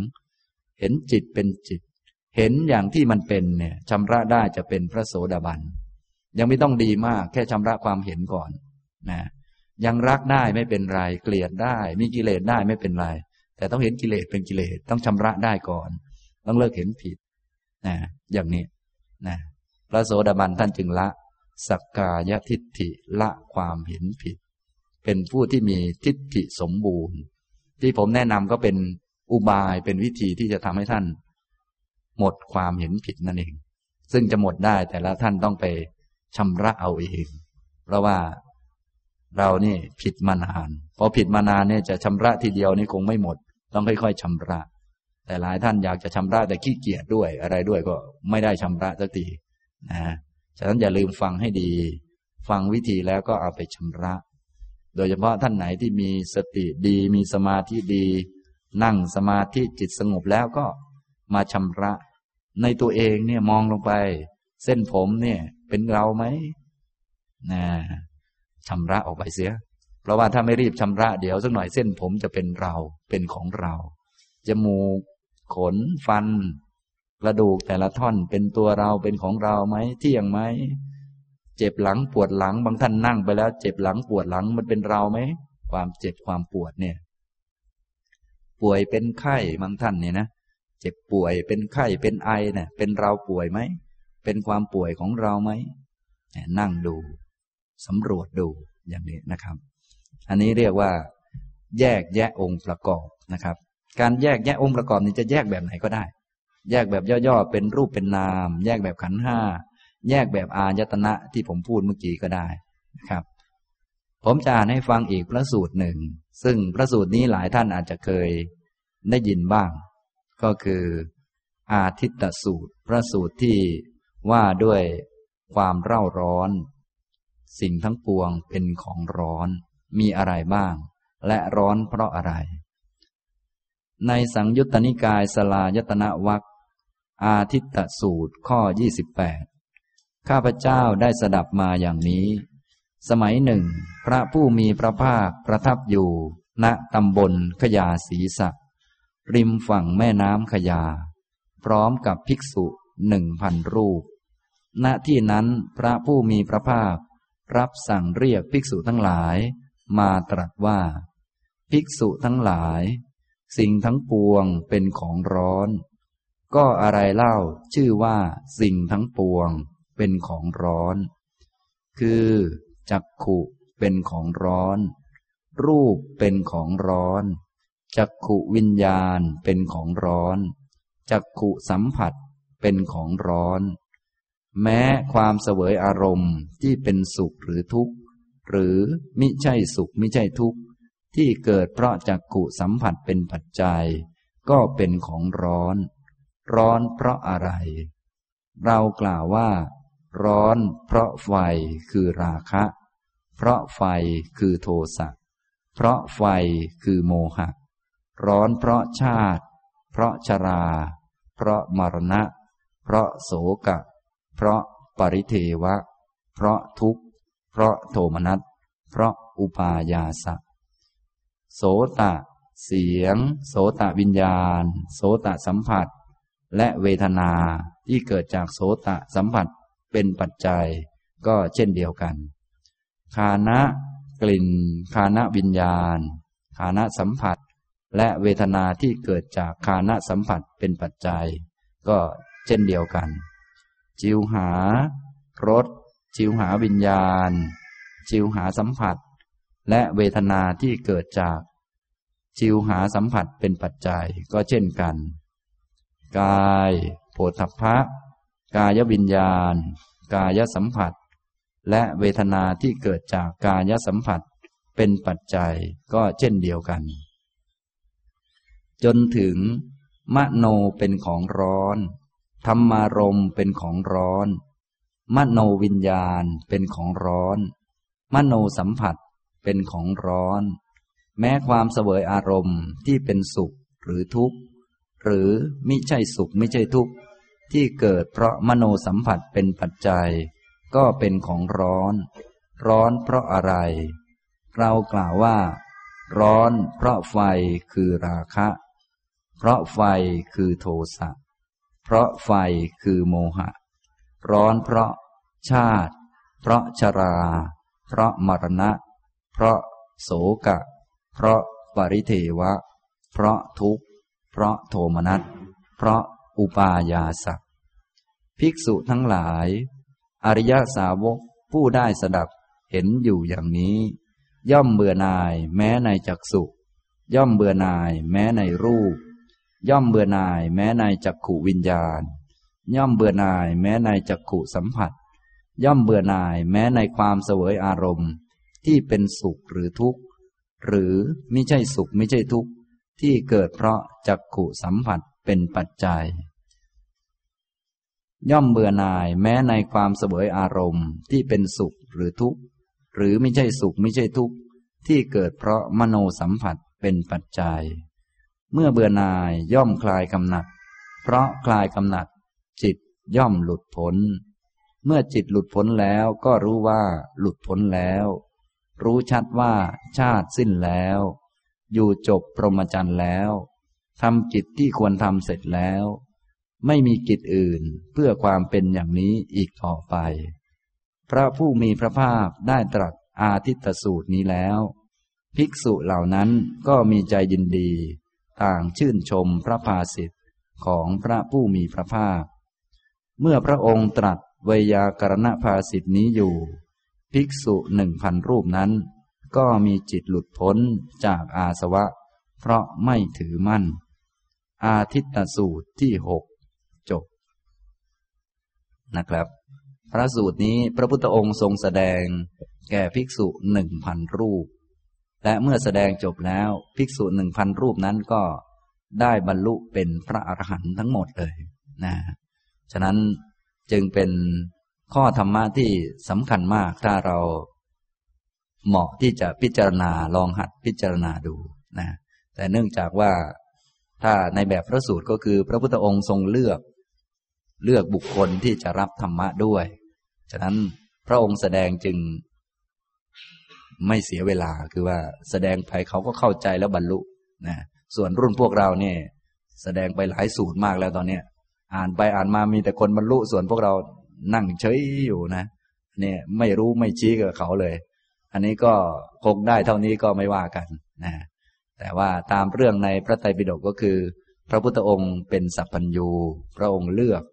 S2: เห็นจิตเป็นจิต เห็นอย่างที่มันเป็นเนี่ยชำระได้จะเป็นพระโสดาบัน ยังไม่ต้องดีมาก แค่ชำระความเห็นก่อนนะยังรักได้ไม่เป็นไร เกลียดได้ มีกิเลสได้ไม่เป็นไร แต่ต้องเห็นกิเลสเป็นกิเลสต้องชำระได้ก่อน ต้องเลิกเห็นผิดนะอย่างนี้นะพระโสดาบันท่านจึงละสักกายทิฏฐิละความเห็นผิด เป็นผู้ที่มีทิฏฐิสมบูรณ์ ที่ผมแนะนำก็เป็นอุบายเป็นวิธีที่จะทำให้ท่าน หมดความเห็นผิดนั่นเอง ซึ่งจะหมดได้แต่ละท่านต้องไปชำระเอาเอง เพราะว่าเรานี่ผิดมานานพอผิดมานานเนี่ยจะชำระทีเดียวนี่คงไม่หมด ต้องค่อยๆชำระ แต่หลายท่านอยากจะชำระแต่ขี้เกียจด้วยอะไรด้วยก็ไม่ได้ชำระสักทีนะฉะนั้นอย่าลืมฟังให้ดี ฟังวิธีแล้วก็เอาไปชำระ โดยเฉพาะท่านไหนที่มีสติดี มีสมาธิดี นั่งสมาธิจิตสงบแล้วก็ มาชำระ ในตัวเองเนี่ยมองลงไป เส้นผมเนี่ย เป็นเราไหมนะชำระออกไปเสีย เพราะว่าถ้าไม่รีบชำระเดี๋ยวสักหน่อยเส้นผมจะเป็นเราเป็นของเราจมูก ขนฟัน กระดูกแต่ละท่อนเป็นตัวเราเป็นของเราไหมเที่ยงไหมเจ็บหลังปวดหลังบางท่านนั่งไปแล้ว เจ็บหลังปวดหลังมันเป็นเราไหมความเจ็บความปวดเนี่ย ป่วยเป็นไข้บางท่านเนี่ยนะ เจ็บป่วยเป็นไข้เป็นไอเนี่ยเป็นเราป่วยไหม เป็นความป่วยของเราไหมนั่งดูสำรวจดูอย่างนี้นะครับ อันนี้เรียกว่า แยกแยะองค์ประกอบนะครับ การแยกแยะองค์ประกอบนี้จะแยกแบบไหนก็ได้ แยกแบบย่อๆเป็นรูปเป็นนาม แยกแบบขันห้าแยกแบบอายตนะที่ผมพูดเมื่อกี้ก็ได้นะครับ ผมจะอ่านให้ฟังอีกพระสูตรหนึ่ง ซึ่งพระสูตรนี้หลายท่านอาจจะเคยได้ยินบ้าง ก็คือ อาทิตตสูตร พระสูตรที่ว่าด้วยความเร่าร้อน สิ่งทั้งปวงเป็นของร้อน มีอะไรบ้าง และร้อนเพราะอะไร ในสังยุตตนิกายสลายตนะวักอาทิตตสูตรข้อ 28 ข้าพเจ้าได้สดับมาอย่างนี้ สมัยหนึ่ง พระผู้มีพระภาคประทับอยู่ ณตำบลขยาศีสะ ริมฝั่งแม่น้ำขยา พร้อมกับภิกษุหนึ่งพันรูป ณที่นั้นพระผู้มีพระภาครับสั่งเรียกภิกษุทั้งหลาย มาตรัสว่า ภิกษุทั้งหลาย สิ่งทั้งปวงเป็นของร้อน ก็อะไรเล่าชื่อว่าสิ่งทั้งปวงเป็นของร้อน คือจักขุเป็นของร้อน รูปเป็นของร้อน จักขุวิญญาณเป็นของร้อน จักขุสัมผัสเป็นของร้อน แม้ความเสวยอารมณ์ที่เป็นสุขหรือทุกข์ หรือมิใช่สุขมิใช่ทุกข์ ที่เกิดเพราะจักขุสัมผัสเป็นปัจจัย ก็เป็นของร้อน ร้อนเพราะอะไร เรากล่าวว่า ร้อนเพราะไฟคือราคะ เพราะไฟคือโทสะเพราะไฟคือโมหะ ร้อนเพราะชาติ เพราะชรา เพราะมรณะ เพราะโศกะ เพราะปริเทวะ เพราะทุกข์ เพราะโทมนัส เพราะอุปายาสะ โสตะ เสียง โสตะวิญญาณ โสตะสัมผัส และเวทนาที่เกิดจากโสตะสัมผัสเป็นปัจจัยก็เช่นเดียวกัน คานะ กลิ่น คานะวิญญาณ คานะสัมผัส และเวทนาที่เกิดจากคานะสัมผัสเป็นปัจจัย ก็เช่นเดียวกัน จิวหารสจิวหาวิญญาณ จิวหาสัมผัส และเวทนาที่เกิดจาก จิวหาสัมผัสเป็นปัจจัยก็เช่นกัน กาย โผฏฐัพพะ กายวิญญาณ กายสัมผัส และเวทนาที่เกิดจากกายสัมผัสเป็นปัจจัยก็เช่นเดียวกัน จนถึง มโนเป็นของร้อน ธรรมารมเป็นของร้อน มโนวิญญาณเป็นของร้อน มโนสัมผัสเป็นของร้อน แม้ความเสวยอารมณ์ที่เป็นสุขหรือทุกข์ หรือไมิใช่สุขไม่ใช่ทุกข์ ที่เกิดเพราะมโนสัมผัสเป็นปัจจัย ก็เป็นของร้อน ร้อนเพราะอะไร เรากล่าวว่า ร้อนเพราะไฟคือราคะ เพราะไฟคือโทสะ เพราะไฟคือโมหะ ร้อนเพราะชาติ เพราะชรา เพราะมรณะ เพราะโสกะ เพราะปริเทวะ เพราะทุกข์ เพราะโทมนัส เพราะอุปายาสักภิกษุทั้งหลาย อริยสาวกผู้ได้สดับเห็นอยู่อย่างนี้ ย่อมเบื่อนายแม้ในจักสุย่อมเบื่อนายแม้ในรูป ย่อมเบื่อหน่ายแม้ในจักขุวิญญาณ ย่อมเบื่อหน่ายแม้ในจักขุสัมผัส ย่อมเบื่อหน่ายแม้ในความเสวยอารมณ์ ที่เป็นสุขหรือทุกข์ หรือไม่ใช่สุขไม่ใช่ทุกข์ ที่เกิดเพราะจักขุสัมผัสเป็นปัจจัย ย่อมเบื่อหน่ายแม้ในความเสวยอารมณ์ ที่เป็นสุขหรือทุกข์ หรือไม่ใช่สุขไม่ใช่ทุกข์ ที่เกิดเพราะมโนสัมผัสเป็นปัจจัย เมื่อเบื่อหน่ายย่อมคลายกำหนัด เพราะคลายกำหนัด จิตย่อมหลุดพ้น เมื่อจิตหลุดพ้นแล้วก็รู้ว่าหลุดพ้นแล้ว รู้ชัดว่าชาติสิ้นแล้ว อยู่จบพรหมจรรย์แล้วทำกิจที่ควรทำเสร็จแล้ว ไม่มีกิจอื่นเพื่อความเป็นอย่างนี้อีกต่อไป พระผู้มีพระภาคได้ตรัสอาทิตตสูตรนี้แล้ว ภิกษุเหล่านั้นก็มีใจยินดี ต่างชื่นชมพระภาสิทธิ์ของพระผู้มีพระภาค เมื่อพระองค์ตรัสเวยากรณภาสิทธินี้อยู่ ภิกษุหนึ่งพันรูปนั้น ก็มีจิตหลุดพ้นจากอาสวะ เพราะไม่ถือมั่น อาทิตตสูตรที่หกจบนะครับ พระสูตรนี้พระพุทธองค์ทรงแสดงแก่ภิกษุหนึ่งพันรูป และเมื่อแสดงจบแล้วภิกษุหนึ่งพันรูปนั้นก็ได้บรรลุเป็นพระอรหันต์ทั้งหมดเลยนะฉะนั้นจึงเป็นข้อธรรมะที่สำคัญมากถ้าเราเหมาะที่จะพิจารณาลองหัดพิจารณาดูนะแต่เนื่องจากว่าถ้าในแบบพระสูตรก็คือ พระพุทธองค์ทรงเลือก เลือกบุคคลที่จะรับธรรมะด้วย ฉะนั้นพระองค์แสดงจึง ไม่เสียเวลาคือว่าแสดงไปเขาก็เข้าใจแล้วบรรลุนะส่วนรุ่นพวกเราเนี่ยแสดงไปหลายสูตรมากแล้วตอนเนี้ยอ่านไปอ่านมามีแต่คนบรรลุส่วนพวกเรานั่งเฉยอยู่นะเนี่ยไม่รู้ไม่ชี้กับเขาเลย อันนี้ก็คงได้เท่านี้ก็ไม่ว่ากันนะแต่ว่าตามเรื่องในพระไตรปิฎกก็คือ พระพุทธองค์เป็นสัพพัญญู พระองค์เลือก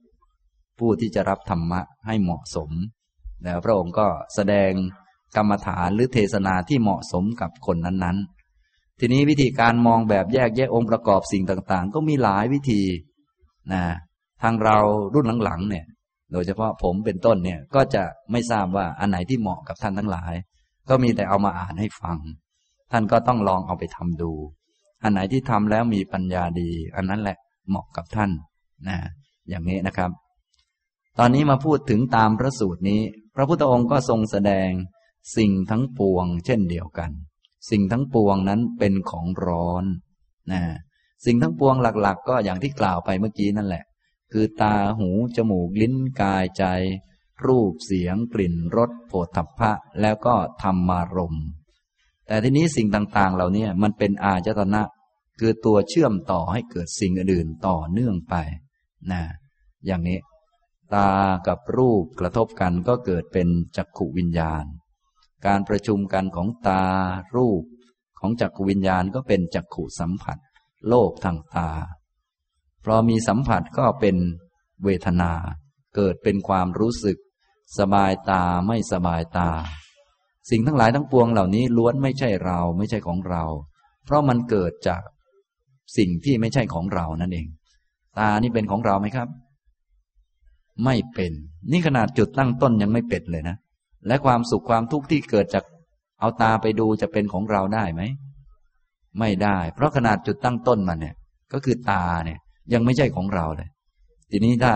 S2: ผู้ที่จะรับธรรมะให้เหมาะสม แล้วพระองค์ก็แสดง กรรมฐานหรือเทศนาที่เหมาะสมกับคนนั้นๆ ทีนี้วิธีการมองแบบแยกแยะองค์ประกอบสิ่งต่างๆ ก็มีหลายวิธีนะทางเรารุ่นหลังๆเนี่ย โดยเฉพาะผมเป็นต้นเนี่ย ก็จะไม่ทราบว่าอันไหนที่เหมาะกับท่านทั้งหลาย ก็มีแต่เอามาอ่านให้ฟัง ท่านก็ต้องลองเอาไปทำดู อันไหนที่ทำแล้วมีปัญญาดี อันนั้นแหละเหมาะกับท่านนะอย่างนี้นะครับ ตอนนี้มาพูดถึงตามพระสูตรนี้ พระพุทธองค์ก็ทรงแสดง สิ่งทั้งปวง เช่นเดียวกัน สิ่งทั้งปวงนั้นเป็นของร้อนนะสิ่งทั้งปวงหลัก ๆ ก็อย่างที่กล่าวไปเมื่อกี้นั่นแหละ คือตาหู จมูก ลิ้นกายใจ รูปเสียง กลิ่นรสโผฏฐัพพะ แล้วก็ธรรมารมณ์แต่ทีนี้สิ่งต่างๆ เหล่านี้มันเป็นอาจตนะ คือตัวเชื่อมต่อให้เกิดสิ่งอื่นต่อเนื่องไปนะอย่างนี้ ตากับรูปกระทบกันก็เกิดเป็นจักขุวิญญาณ การประชุมกันของตารูป ของจักขุวิญญาณก็เป็นจักขุสัมผัส โลกทางตาพอมีสัมผัสก็เป็นเวทนา เกิดเป็นความรู้สึก สบายตาไม่สบายตา สิ่งทั้งหลายทั้งปวงเหล่านี้ล้วนไม่ใช่เราไม่ใช่ของเรา เพราะมันเกิดจากสิ่งที่ไม่ใช่ของเรานั่นเอง ตานี่เป็นของเราไหมครับ ไม่เป็น นี่ขนาดจุดตั้งต้นยังไม่เป็ดเลยนะ และความสุขความทุกข์ที่เกิดจากเอาตาไปดูจะเป็นของเราได้ไหม ไม่ได้ เพราะขนาดจุดตั้งต้นมันเนี่ย ก็คือตาเนี่ย ยังไม่ใช่ของเราเลย ทีนี้ถ้า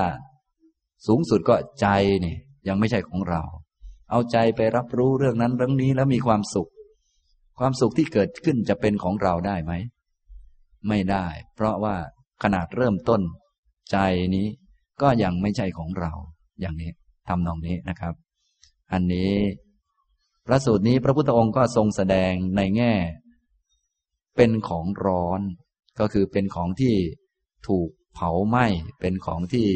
S2: สูงสุดก็ใจเนี่ยยังไม่ใช่ของเรา เอาใจไปรับรู้เรื่องนั้นเรื่องนี้แล้วมีความสุข ความสุขที่เกิดขึ้นจะเป็นของเราได้ไหม ไม่ได้ เพราะว่าขนาดเริ่มต้น ใจนี้ก็ยังไม่ใช่ของเรา อย่างนี้ทำนองนี้นะครับ อันนี้ พระสูตรนี้พระพุทธองค์ก็ทรงแสดงในแง่ เป็นของร้อน ก็คือเป็นของที่ถูกเผาไหม้เป็นของที่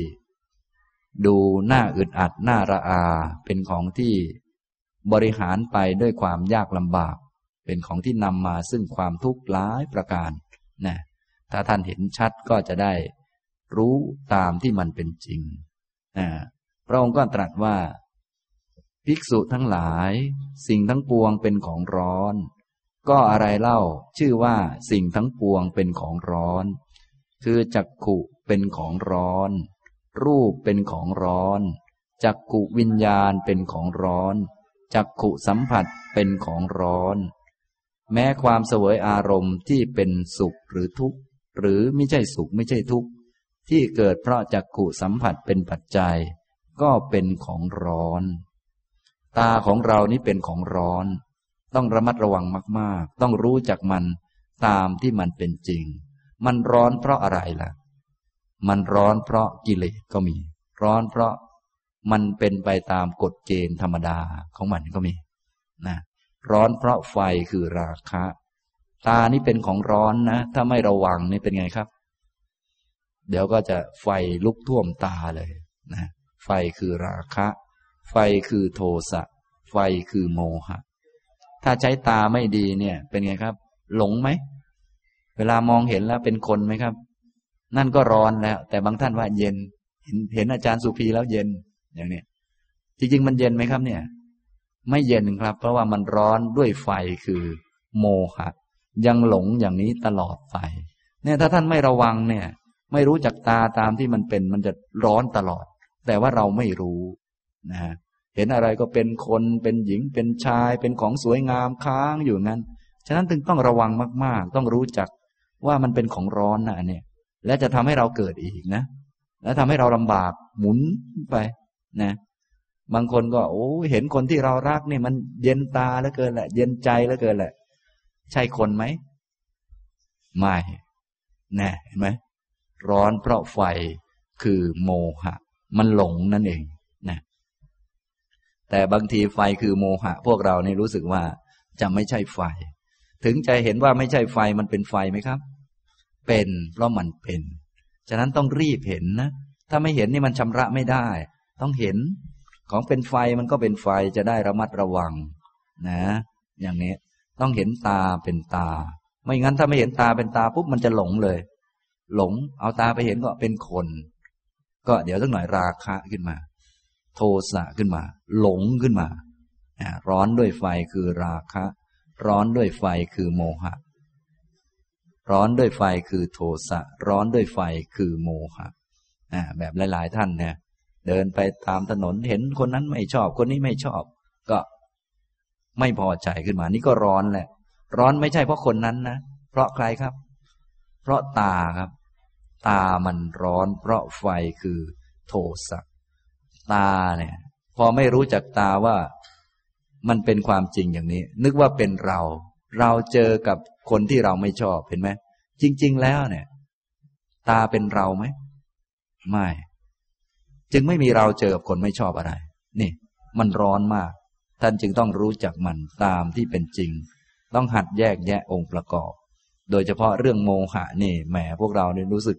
S2: ดูหน้าอึดอัดหน้าระอา เป็นของที่บริหารไปด้วยความยากลำบาก เป็นของที่นำมาซึ่งความทุกข์ร้ายประการนะถ้าท่านเห็นชัดก็จะได้รู้ตามที่มันเป็นจริงนะพระองค์ก็ตรัสว่า ภิกษุทั้งหลาย สิ่งทั้งปวงเป็นของร้อน ก็อะไรเล่า ชื่อว่าสิ่งทั้งปวงเป็นของร้อน คือจักขุเป็นของร้อน รูปเป็นของร้อน จักขุวิญญาณเป็นของร้อน จักขุสัมผัสเป็นของร้อน แม้ความเสวยอารมณ์ที่เป็นสุขหรือทุกข์ หรือไม่ใช่สุขไม่ใช่ทุกข์ที่เกิดเพราะจักขุสัมผัสเป็นปัจจัย ก็เป็นของร้อน ตาของเรานี่เป็นของร้อน ต้องระมัดระวังมาก ๆ ต้องรู้จักมันตามที่มันเป็นจริง มันร้อนเพราะอะไรล่ะ มันร้อนเพราะกิเลสก็มี ร้อนเพราะมันเป็นไปตามกฎเกณฑ์ธรรมดาของมันก็มีนะร้อนเพราะไฟคือราคะ ตานี่เป็นของร้อนนะ ถ้าไม่ระวังนี่เป็นไงครับ เดี๋ยวก็จะไฟลุกท่วมตาเลยนะไฟคือราคะ ไฟคือโทสะ ไฟคือโมหะ ถ้าใช้ตาไม่ดีเนี่ย เป็นไงครับ หลงไหม เวลามองเห็นแล้วเป็นคนไหมครับ นั่นก็ร้อนแล้ว แต่บางท่านว่าเย็น เห็นเห็นอาจารย์สุภีแล้วเย็น อย่างนี้จริง ๆ มันเย็นไหมครับ เนี่ย ไม่เย็นครับ เพราะว่ามันร้อนด้วยไฟคือโมหะ ยังหลงอย่างนี้ตลอดไป เนี่ยถ้าท่านไม่ระวังเนี่ย ไม่รู้จักตาตามที่มันเป็น มันจะร้อนตลอด แต่ว่าเราไม่รู้ นะเห็นอะไรก็เป็นคนเป็นหญิงเป็นชายเป็นของสวยงามค้างอยู่งั้น ฉะนั้นจึงต้องระวังมาก ๆ ต้องรู้จักว่ามันเป็นของร้อนนะเนี่ย และจะทำให้เราเกิดอีกนะ และทำให้เราลำบากหมุนไปนะ บางคนก็โอ้เห็นคนที่เรารักเนี่ยมันเย็นตาแล้วเกินแหละ เย็นใจแล้วเกินแหละ ใช่คนไหมไม่แน่เห็นไหมร้อนเพราะไฟคือโมหะ มันหลงนั่นเอง แต่บางทีไฟคือโมหะ พวกเราเนี่รู้สึกว่าจะไม่ใช่ไฟ ถึงใจเห็นว่าไม่ใช่ไฟมันเป็นไฟไหมครับ เป็นเพราะมันเป็น ฉะนั้นต้องรีบเห็นนะ ถ้าไม่เห็นนี่มันชำระไม่ได้ ต้องเห็นของเป็นไฟมันก็เป็นไฟจะได้ระมัดระวัง นะ อย่างนี้ต้องเห็นตาเป็นตา ไม่งั้นถ้าไม่เห็นตาเป็นตาปุ๊บมันจะหลงเลย หลงเอาตาไปเห็นก็เป็นคน ก็เดี๋ยวสักหน่อยราคะขึ้นมา โทสะขึ้นมา หลงขึ้นมา ร้อนด้วยไฟคือราคะ ร้อนด้วยไฟคือโมหะ ร้อนด้วยไฟคือโทสะ ร้อนด้วยไฟคือโมหะแบบหลาย ๆ ท่านเนี่ยเดินไปตามถนนเห็นคนนั้นไม่ชอบ คนนี้ไม่ชอบ ก็ไม่พอใจขึ้นมา นี่ก็ร้อนแหละ ร้อนไม่ใช่เพราะคนนั้นนะ เพราะใครครับ เพราะตาครับ ตามันร้อน เพราะไฟคือโทสะ ตาเนี่ย พอไม่รู้จักตาว่ามันเป็นความจริงอย่างนี้ นึกว่าเป็นเรา เราเจอกับคนที่เราไม่ชอบเห็นไหมจริง ๆ แล้วเนี่ย ตาเป็นเราไหมไม่ จึงไม่มีเราเจอกับคนไม่ชอบอะไร นี่ มันร้อนมาก ท่านจึงต้องรู้จักมันตามที่เป็นจริง ต้องหัดแยกแยะองค์ประกอบ โดยเฉพาะเรื่องโมหะนี่แหมพวกเราเนี่ยรู้สึก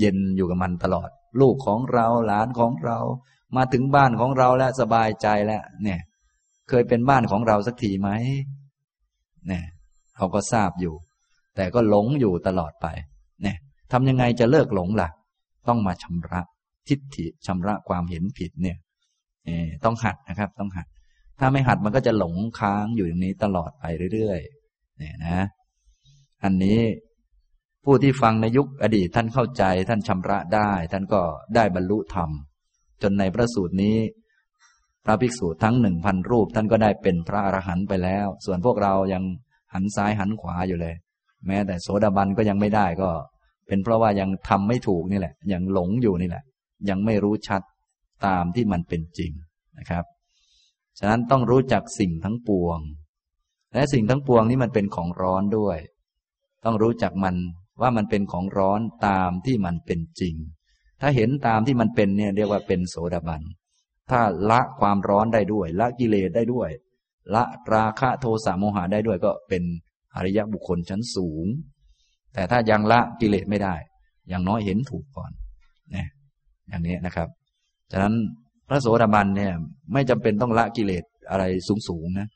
S2: เย็นอยู่กับมันตลอด ลูกของเราหลานของเรา มาถึงบ้านของเราแล้วสบายใจแล้วเนี่ย เคยเป็นบ้านของเราสักทีไหมเนี่ยเขาก็ทราบอยู่ แต่ก็หลงอยู่ตลอดไป เนี่ยทำยังไงจะเลิกหลงล่ะ ต้องมาชำระทิฏฐิชำระความเห็นผิดเนี่ยต้องหัดนะครับ ต้องหัด ถ้าไม่หัดมันก็จะหลงค้างอยู่อย่างนี้ตลอดไปเรื่อยๆเนี่ยนะ อันนี้ ผู้ที่ฟังในยุคอดีตท่านเข้าใจท่านชำระได้ ท่านก็ได้บรรลุธรรม จนในพระสูตรนี้ พระภิกษุทั้งหนึ่งพันรูป ท่านก็ได้เป็นพระอรหันต์ไปแล้ว ส่วนพวกเรายังหันซ้ายหันขวาอยู่เลย แม้แต่โสดาบันก็ยังไม่ได้ก็ เป็นเพราะว่ายังทำไม่ถูกนี่แหละ ยังหลงอยู่นี่แหละ ยังไม่รู้ชัดตามที่มันเป็นจริงนะครับ ฉะนั้นต้องรู้จักสิ่งทั้งปวง และสิ่งทั้งปวงนี้มันเป็นของร้อนด้วย ต้องรู้จักมัน ว่ามันเป็นของร้อนตามที่มันเป็นจริง ถ้าเห็นตามที่มันเป็นเนี่ยเรียกว่าเป็นโสดาบัน ถ้าละความร้อนได้ด้วย ละกิเลสได้ด้วย ละราคะโทสะโมหะได้ด้วยก็เป็นอริยบุคคลชั้นสูง แต่ถ้ายังละกิเลสไม่ได้ อย่างน้อยเห็นถูกก่อนนี่ยอย่างนี้นะครับ ฉะนั้นพระโสดาบันเนี่ยไม่จำเป็นต้องละกิเลสอะไรสูงๆนะ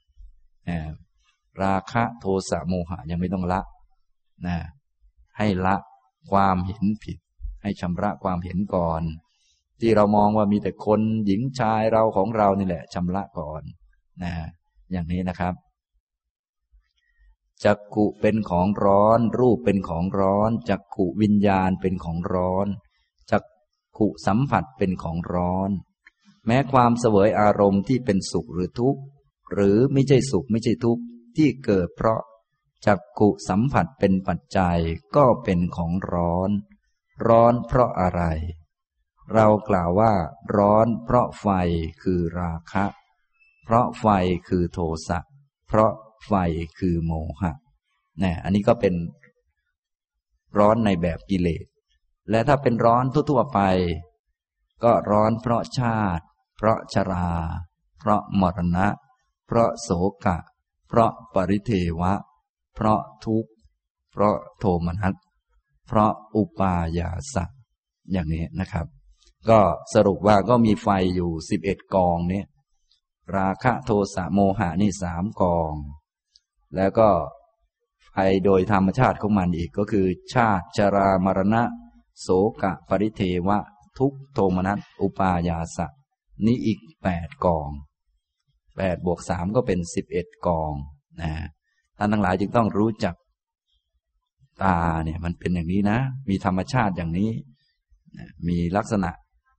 S2: ราคะโทสะโมหะยังไม่ต้องละนะ ให้ละความเห็นผิด ให้ชำระความเห็นก่อน ที่เรามองว่ามีแต่คนหญิงชายเราของเรานี่แหละชำระก่อนนะอย่างนี้นะครับจักกุเป็นของร้อน รูปเป็นของร้อนจักกุวิญญาณเป็นของร้อนจักขุสัมผัสเป็นของร้อน แม้ความเสวยอารมณ์ที่เป็นสุขหรือทุกข์ หรือไม่ใช่สุขไม่ใช่ทุกข์ที่เกิดเพราะ จักกุสัมผัสเป็นปัจจัยก็เป็นของร้อน ร้อนเพราะอะไร เรากล่าวว่า ร้อนเพราะไฟคือราคะ เพราะไฟคือโทสะเพราะไฟคือโมหะนี่อันนี้ก็เป็นร้อนในแบบกิเลส และถ้าเป็นร้อนทั่วๆไป ก็ร้อนเพราะชาติ เพราะชรา เพราะมรณะ เพราะโศกะ เพราะปริเทวะ เพราะทุกข์ เพราะโทมนัส เพราะอุปายาสัอย่างนี้นะครับ ก็สรุปว่าก็มีไฟอยู่สิบเอ็ดกองนี้ราคะโทสะโมหะนี่สามกอง แล้วก็ไฟโดยธรรมชาติของมันอีกก็คือ ชาติชรามรณะ โสกะปริเทวะ ทุกโทมนัส อุปายาสะ นี้อีกแปดกองแปดบวกสามก็เป็นสิบเอ็ดกองนะ ท่านทั้งหลายจึงต้องรู้จัก ตาเนี่ย มันเป็นอย่างนี้นะ มีธรรมชาติอย่างนี้ มีลักษณะ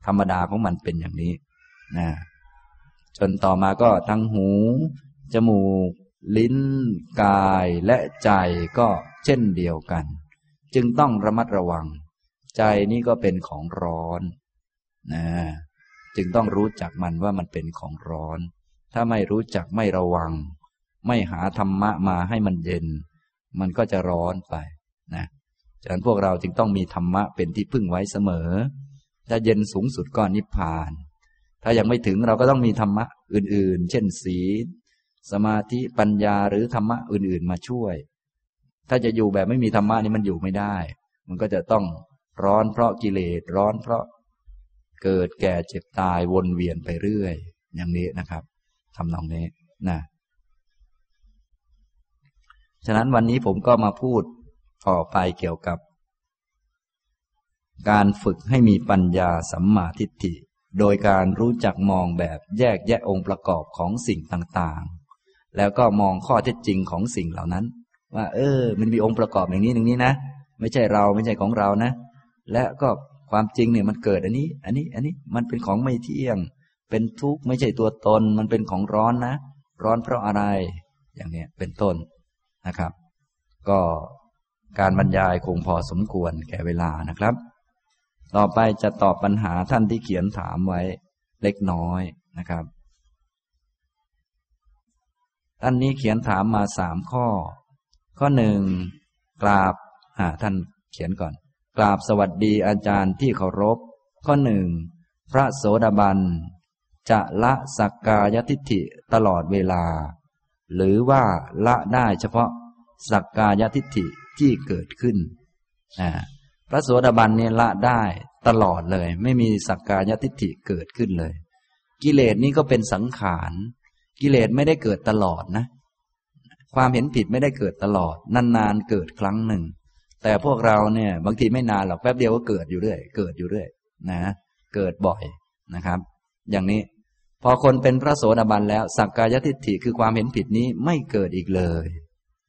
S2: ธรรมดาของมันเป็นอย่างนี้นะจนต่อมาก็ทั้งหู จมูก ลิ้น กายและใจก็เช่นเดียวกัน จึงต้องระมัดระวัง ใจนี้ก็เป็นของร้อนนะจึงต้องรู้จักมันว่ามันเป็นของร้อน ถ้าไม่รู้จักไม่ระวัง ไม่หาธรรมะมาให้มันเย็น มันก็จะร้อนไปนะฉะนั้นพวกเราจึงต้องมีธรรมะเป็นที่พึ่งไว้เสมอ ถ้าเย็นสูงสุดก็นิพพาน ถ้ายังไม่ถึงเราก็ต้องมีธรรมะอื่น ๆ เช่นศีลสมาธิปัญญาหรือธรรมะอื่น ๆ มาช่วย ถ้าจะอยู่แบบไม่มีธรรมะนี่มันอยู่ไม่ได้ มันก็จะต้องร้อนเพราะกิเลสร้อนเพราะเกิดแก่เจ็บตายวนเวียนไปเรื่อย อย่างนี้นะครับทำนองนี้นะ ฉะนั้นวันนี้ผมก็มาพูดต่อไปเกี่ยวกับ การฝึกให้มีปัญญาสัมมาทิฏฐิ โดยการรู้จักมองแบบแยกแยะองค์ประกอบของสิ่งต่างๆ แล้วก็มองข้อเท็จจริงของสิ่งเหล่านั้น ว่า เออ มันมีองค์ประกอบอย่างนี้อย่างนี้นะ ไม่ใช่เราไม่ใช่ของเรานะ และก็ความจริงเนี่ยมันเกิดอันนี้ อันนี้ อันนี้มันเป็นของไม่เที่ยง เป็นทุกข์ไม่ใช่ตัวตน มันเป็นของร้อนนะ ร้อนเพราะอะไร อย่างเนี้ยเป็นต้น นะครับ ก็การบรรยายคงพอสมควรแก่เวลานะครับ ต่อไปจะตอบปัญหาท่านที่เขียนถามไว้เล็กน้อยนะครับ ท่านนี้เขียนถามมาสามข้อ ข้อหนึ่งกราบท่านเขียนก่อน กราบสวัสดีอาจารย์ที่เคารพ ข้อหนึ่งพระโสดาบันจะละสักกายทิฏฐิตลอดเวลา หรือว่าละได้เฉพาะสักกายทิฏฐิที่เกิดขึ้นพระโสดาบันเนี่ยละได้ตลอดเลย ไม่มีสักกายทิฏฐิเกิดขึ้นเลย กิเลสนี้ก็เป็นสังขาร กิเลสไม่ได้เกิดตลอดนะ ความเห็นผิดไม่ได้เกิดตลอด นานๆเกิดครั้งหนึ่ง แต่พวกเราเนี่ย บางทีไม่นานหรอกแป๊บเดียวก็เกิดอยู่เรื่อยเกิดอยู่เรื่อยนะ เกิดบ่อยนะครับ อย่างนี้ พอคนเป็นพระโสดาบันแล้ว สักกายทิฏฐิคือความเห็นผิดนี้ไม่เกิดอีกเลย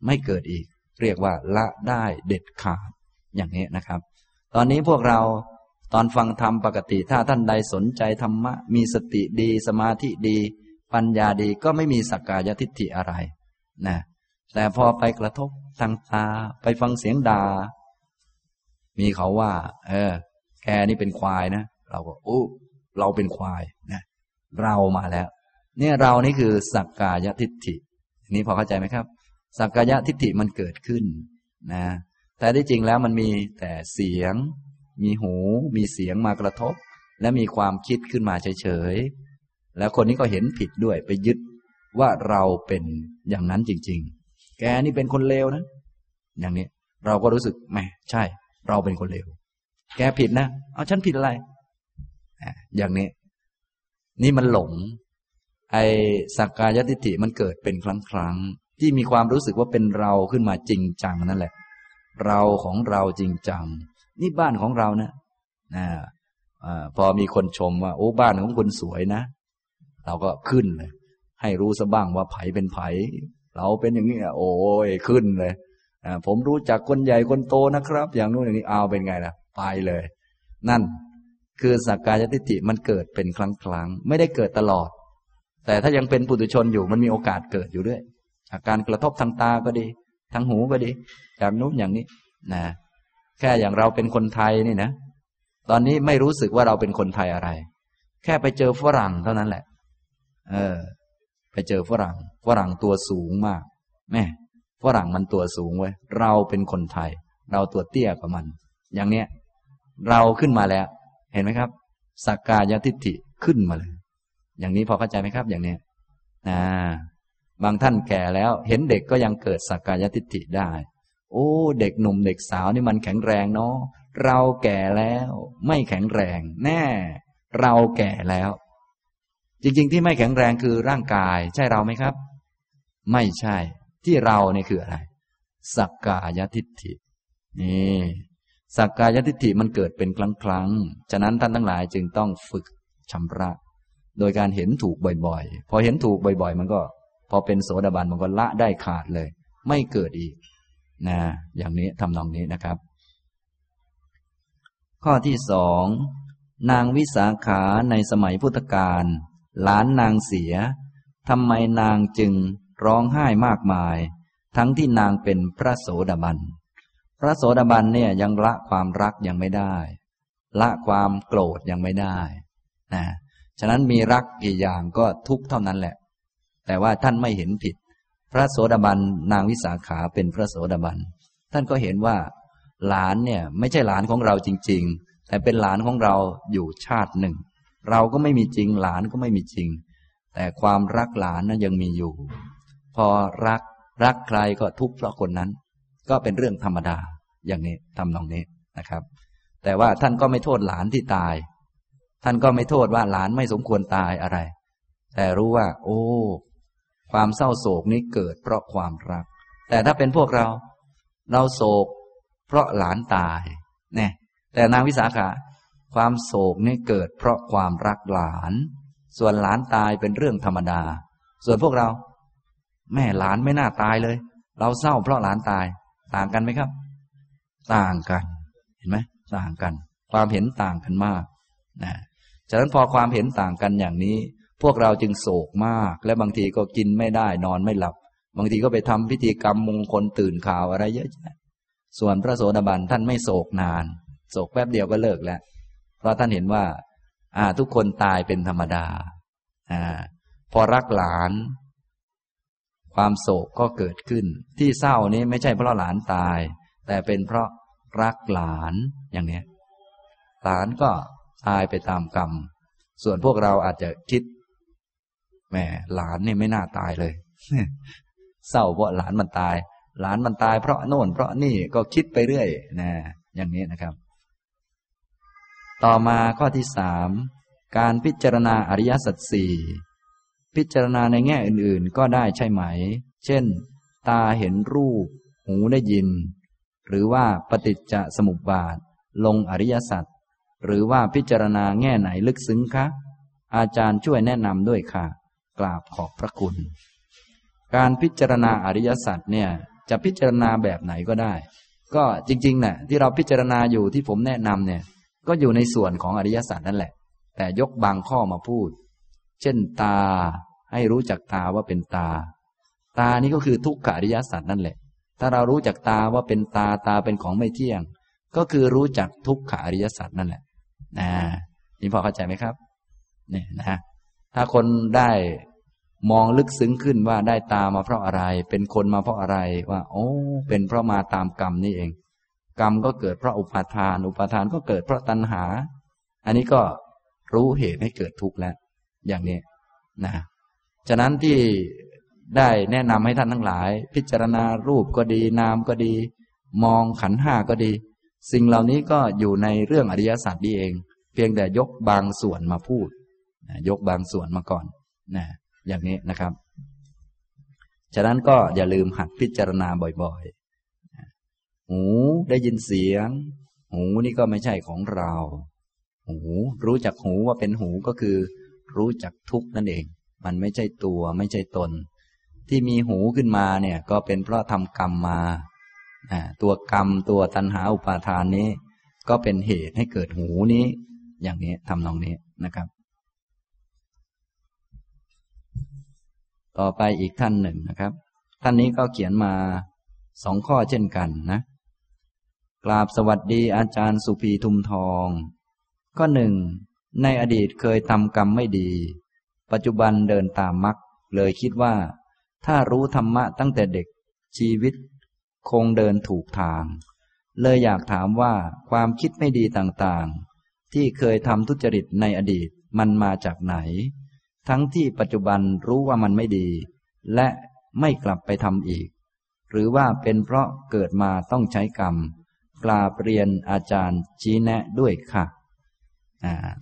S2: ไม่เกิดอีก เรียกว่าละได้เด็ดขาดอย่างนี้นะครับ ตอนนี้พวกเราตอนฟังธรรมปกติถ้าท่านใดสนใจธรรมะ มีสติดีสมาธิดี ปัญญาดีก็ไม่มีสักกายทิฏฐิอะไรนะแต่พอไปกระทบทางตาไปฟังเสียงดา่ามีเขาว่า เออ แกนี่เป็นควายนะ เราก็อู้เราเป็นควายนะ เรามาแล้ว เนี่ยเรานี่คือสักกายทิฏฐินี้พอเข้าใจไหมครับ สักกายทิฏฐิมันเกิดขึ้นนะแต่ที่จริงแล้วมันมีแต่เสียง มีหู มีเสียงมากระทบ และมีความคิดขึ้นมาเฉยๆแล้วคนนี้ก็เห็นผิดด้วยไปยึดว่าเราเป็นอย่างนั้นจริง ๆ แกนี่เป็นคนเลวนะ อย่างนี้เราก็รู้สึกแหมใช่ เราเป็นคนเลวแกผิดนะ เอาฉันผิดอะไร อย่างนี้ นี่มันหลง ไอสักกายติฐิมันเกิดเป็นครั้งครั้งที่มีความรู้สึกว่าเป็นเราขึ้นมาจริงจังนั่นแหละ เราของเราจริงจัง นี่บ้านของเรานะนะพอมีคนชมว่า โอ้บ้านของคุณสวยนะ เราก็ขึ้นเลย ให้รู้ซะบ้างว่าไผเป็นไผ เราเป็นอย่างนี้โอ้ยขึ้นเลยผมรู้จักคนใหญ่คนโตนะครับ อย่างนู้นอย่างนี้เอาเป็นไงล่ะ ไปเลย นั่น คือสักกายทิฏฐิมันเกิดเป็นครั้งครั้งไม่ได้เกิดตลอด แต่ถ้ายังเป็นปุถุชนอยู่มันมีโอกาสเกิดอยู่ด้วยจาการกระทบทางตาก็ดี ทางหูก็ดีจากนู้นอย่างนี้นะแค่อย่างเราเป็นคนไทยนี่นะ ตอนนี้ไม่รู้สึกว่าเราเป็นคนไทยอะไร แค่ไปเจอฝรั่งเท่านั้นแหละ เออ ไปเจอฝรั่ง ฝรั่งตัวสูงมาก แม่ฝรั่งมันตัวสูงเว้ยเราเป็นคนไทย เราตัวเตี้ยกว่ามัน อย่างเนี้ย เราขึ้นมาแล้ว เห็นไหมครับสักกายทิฏฐิขึ้นมาเลย อย่างนี้พอเข้าใจไหมครับ อย่างนี้นะบางท่านแก่แล้ว เห็นเด็กก็ยังเกิดสักกายทิฏฐิได้ โอ้ เด็กหนุ่มเด็กสาวนี่มันแข็งแรงเนาะเราแก่แล้วไม่แข็งแรง แน่ เราแก่แล้ว จริง ๆ ที่ไม่แข็งแรงคือร่างกาย ใช่เราไหมครับ ไม่ใช่ ที่เราเนี่ยคืออะไรสักกายทิฏฐินี่ สักกายทิฏฐิมันเกิดเป็นครั้งครั้งฉะนั้นท่านทั้งหลายจึงต้องฝึกชำระ โดยการเห็นถูกบ่อยๆ พอเห็นถูกบ่อยๆ มันก็ พอเป็นโสดาบันมันก็ละได้ขาดเลย ไม่เกิดอีกนะอย่างนี้ทำนองนี้นะครับ ข้อที่สองนางวิสาขาในสมัยพุทธกาลหลานนางเสียทำไมนางจึงร้องไห้มากมาย ทั้งที่นางเป็นพระโสดาบัน พระโสดาบันเนี่ยยังละความรักยังไม่ได้ ละความโกรธยังไม่ได้นะฉะนั้นมีรักกี่อย่างก็ทุกเท่านั้นแหละ แต่ว่าท่านไม่เห็นผิด พระโสดาบันนางวิสาขาเป็นพระโสดาบันท่านก็เห็นว่า หลานเนี่ยไม่ใช่หลานของเราจริง ๆ แต่เป็นหลานของเราอยู่ชาติหนึ่ง เราก็ไม่มีจริง หลานก็ไม่มีจริง แต่ความรักหลานนั้นยังมีอยู่ พอรักรักใครก็ทุกข์เพราะคนนั้น ก็เป็นเรื่องธรรมดาอย่างนี้ทำนองนี้นะครับ แต่ว่าท่านก็ไม่โทษหลานที่ตาย ท่านก็ไม่โทษว่าหลานไม่สมควรตายอะไร แต่รู้ว่า โอ้ ความเศร้าโศกนี้เกิดเพราะความรัก แต่ถ้าเป็นพวกเรา เราโศก เพราะหลานตายเนี่ยแต่นางวิสาขาความโศกนี้เกิดเพราะความรักหลาน ส่วนหลานตายเป็นเรื่องธรรมดา ส่วนพวกเรา แม่หลานไม่น่าตายเลย เราเศร้าเพราะหลานตาย ต่างกันไหมครับ ต่างกัน เห็นไหมต่างกัน ความเห็นต่างกันมากนะฉะนั้นพอความเห็นต่างกันอย่างนี้ พวกเราจึงโศกมาก และบางทีก็กินไม่ได้นอนไม่หลับ บางทีก็ไปทำพิธีกรรมมงคลตื่นข่าวอะไรเยอะแยะส่วนพระโสดาบันท่านไม่โศกนาน โศกแป๊บเดียวก็เลิกแล้ว เพราะท่านเห็นว่า อ่า ทุกคนตายเป็นธรรมดา อ่า พอรักหลาน ความโศกก็เกิดขึ้น ที่เศร้านี้ไม่ใช่เพราะหลานตาย แต่เป็นเพราะรักหลานอย่างนี้หลานก็ตายไปตามกรรม ส่วนพวกเราอาจจะคิดแหมหลานเนี่ยไม่น่าตายเลยเศร้าเพราะหลานมันตาย หลานมันตายเพราะโน่นเพราะนี่ก็คิดไปเรื่อยนะอย่างนี้นะครับ ต่อมาข้อที่สามการพิจารณาอริยสัจสี่ พิจารณาในแง่อื่นๆ ก็ได้ใช่ไหม เช่น ตาเห็นรูป หูได้ยิน หรือว่าปฏิจจสมุปบาท ลงอริยสัจ หรือว่าพิจารณาแง่ไหนลึกซึ้งคะ อาจารย์ช่วยแนะนำด้วยค่ะ กราบขอบพระคุณ การพิจารณาอริยสัจเนี่ย จะพิจารณาแบบไหนก็ได้ ก็จริงๆนะ่ะที่เราพิจารณาอยู่ที่ผมแนะนำเนี่ย ก็อยู่ในส่วนของอริยสัจนั่นแหละ แต่ยกบางข้อมาพูด เช่นตา ให้รู้จักตาว่าเป็นตา ตานี้ก็คือทุกขอริยสัจนั่นแหละ ถ้าเรารู้จักตาว่าเป็นตาตาเป็นของไม่เที่ยง ก็คือรู้จักทุกขอริยสัจนั่นแหละนะนี่พอเข้าใจไหมครับเนี่ยนะถ้าคนได้มองลึกซึ้งขึ้นว่าได้ตามาเพราะอะไร เป็นคนมาเพราะอะไรว่า โอ้เป็นเพราะมาตามกรรมนี่เอง กรรมก็เกิดเพราะอุปาทาน อุปาทานก็เกิดเพราะตัณหา อันนี้ก็รู้เหตุให้เกิดทุกข์แล้ว อย่างนี้นะ ฉะนั้นที่ได้แนะนำให้ท่านทั้งหลาย พิจารณารูปก็ดีนามก็ดี มองขันห้าก็ดี สิ่งเหล่านี้ก็อยู่ในเรื่องอริยสัจนี่เอง เพียงแต่ยกบางส่วนมาพูดยกบางส่วนมาก่อนนะอย่างนี้นะครับ ฉะนั้นก็อย่าลืมหัดพิจารณาบ่อยๆ หูได้ยินเสียง หูนี่ก็ไม่ใช่ของเรา หูรู้จักหูว่าเป็นหูก็คือ รู้จักทุกนั่นเอง มันไม่ใช่ตัวไม่ใช่ตน ที่มีหูขึ้นมาเนี่ยก็เป็นเพราะทำกรรมมา ตัวกรรมตัวตัณหาอุปาทานนี้ ก็เป็นเหตุให้เกิดหูนี้ อย่างนี้ทำนองนี้นะครับ ต่อไปอีกท่านหนึ่งนะครับ ท่านนี้ก็เขียนมาสองข้อเช่นกันนะกราบสวัสดีอาจารย์สุภีทุมทองก็หนึ่งในอดีตเคยทำกรรมไม่ดี ปัจจุบันเดินตามมรรคเลยคิดว่า ถ้ารู้ธรรมะตั้งแต่เด็กชีวิต คงเดินถูกทาง เลยอยากถามว่าความคิดไม่ดีต่างๆ ที่เคยทำทุจริตในอดีตมันมาจากไหน ทั้งที่ปัจจุบันรู้ว่ามันไม่ดี และไม่กลับไปทำอีก หรือว่าเป็นเพราะเกิดมาต้องใช้กรรมกราเรียนอาจารย์ชี้แนะด้วยค่ะ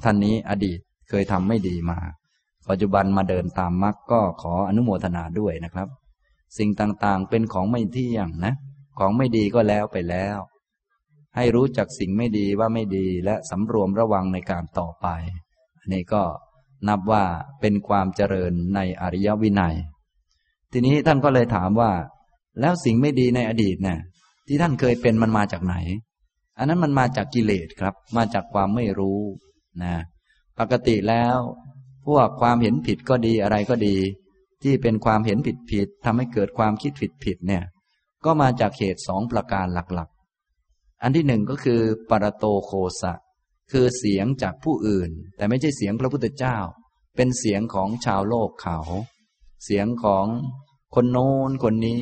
S2: ท่านนี้อดีตเคยทำไม่ดีมา ปัจจุบันมาเดินตามมรรคก็ขออนุโมทนาด้วยนะครับ สิ่งต่างๆเป็นของไม่เที่ยงนะ ของไม่ดีก็แล้วไปแล้ว ให้รู้จักสิ่งไม่ดีว่าไม่ดีและสำรวมระวังในการต่อไป อันนี้ก็นับว่าเป็นความเจริญในอริยวินัย ทีนี้ท่านก็เลยถามว่า แล้วสิ่งไม่ดีในอดีตเนี่ยที่ท่านเคยเป็นมันมาจากไหน อันนั้นมันมาจากกิเลสครับ มาจากความไม่รู้นะ ปกติแล้ว พวกความเห็นผิดก็ดีอะไรก็ดี ที่เป็นความเห็นผิดผิดทำให้เกิดความคิดผิดผิดเนี่ย ก็มาจากเหตุสองประการหลักๆ อันที่หนึ่งก็คือปรโตโคสะ คือเสียงจากผู้อื่น แต่ไม่ใช่เสียงพระพุทธเจ้า เป็นเสียงของชาวโลกเขา เสียงของคนโน้นคนนี้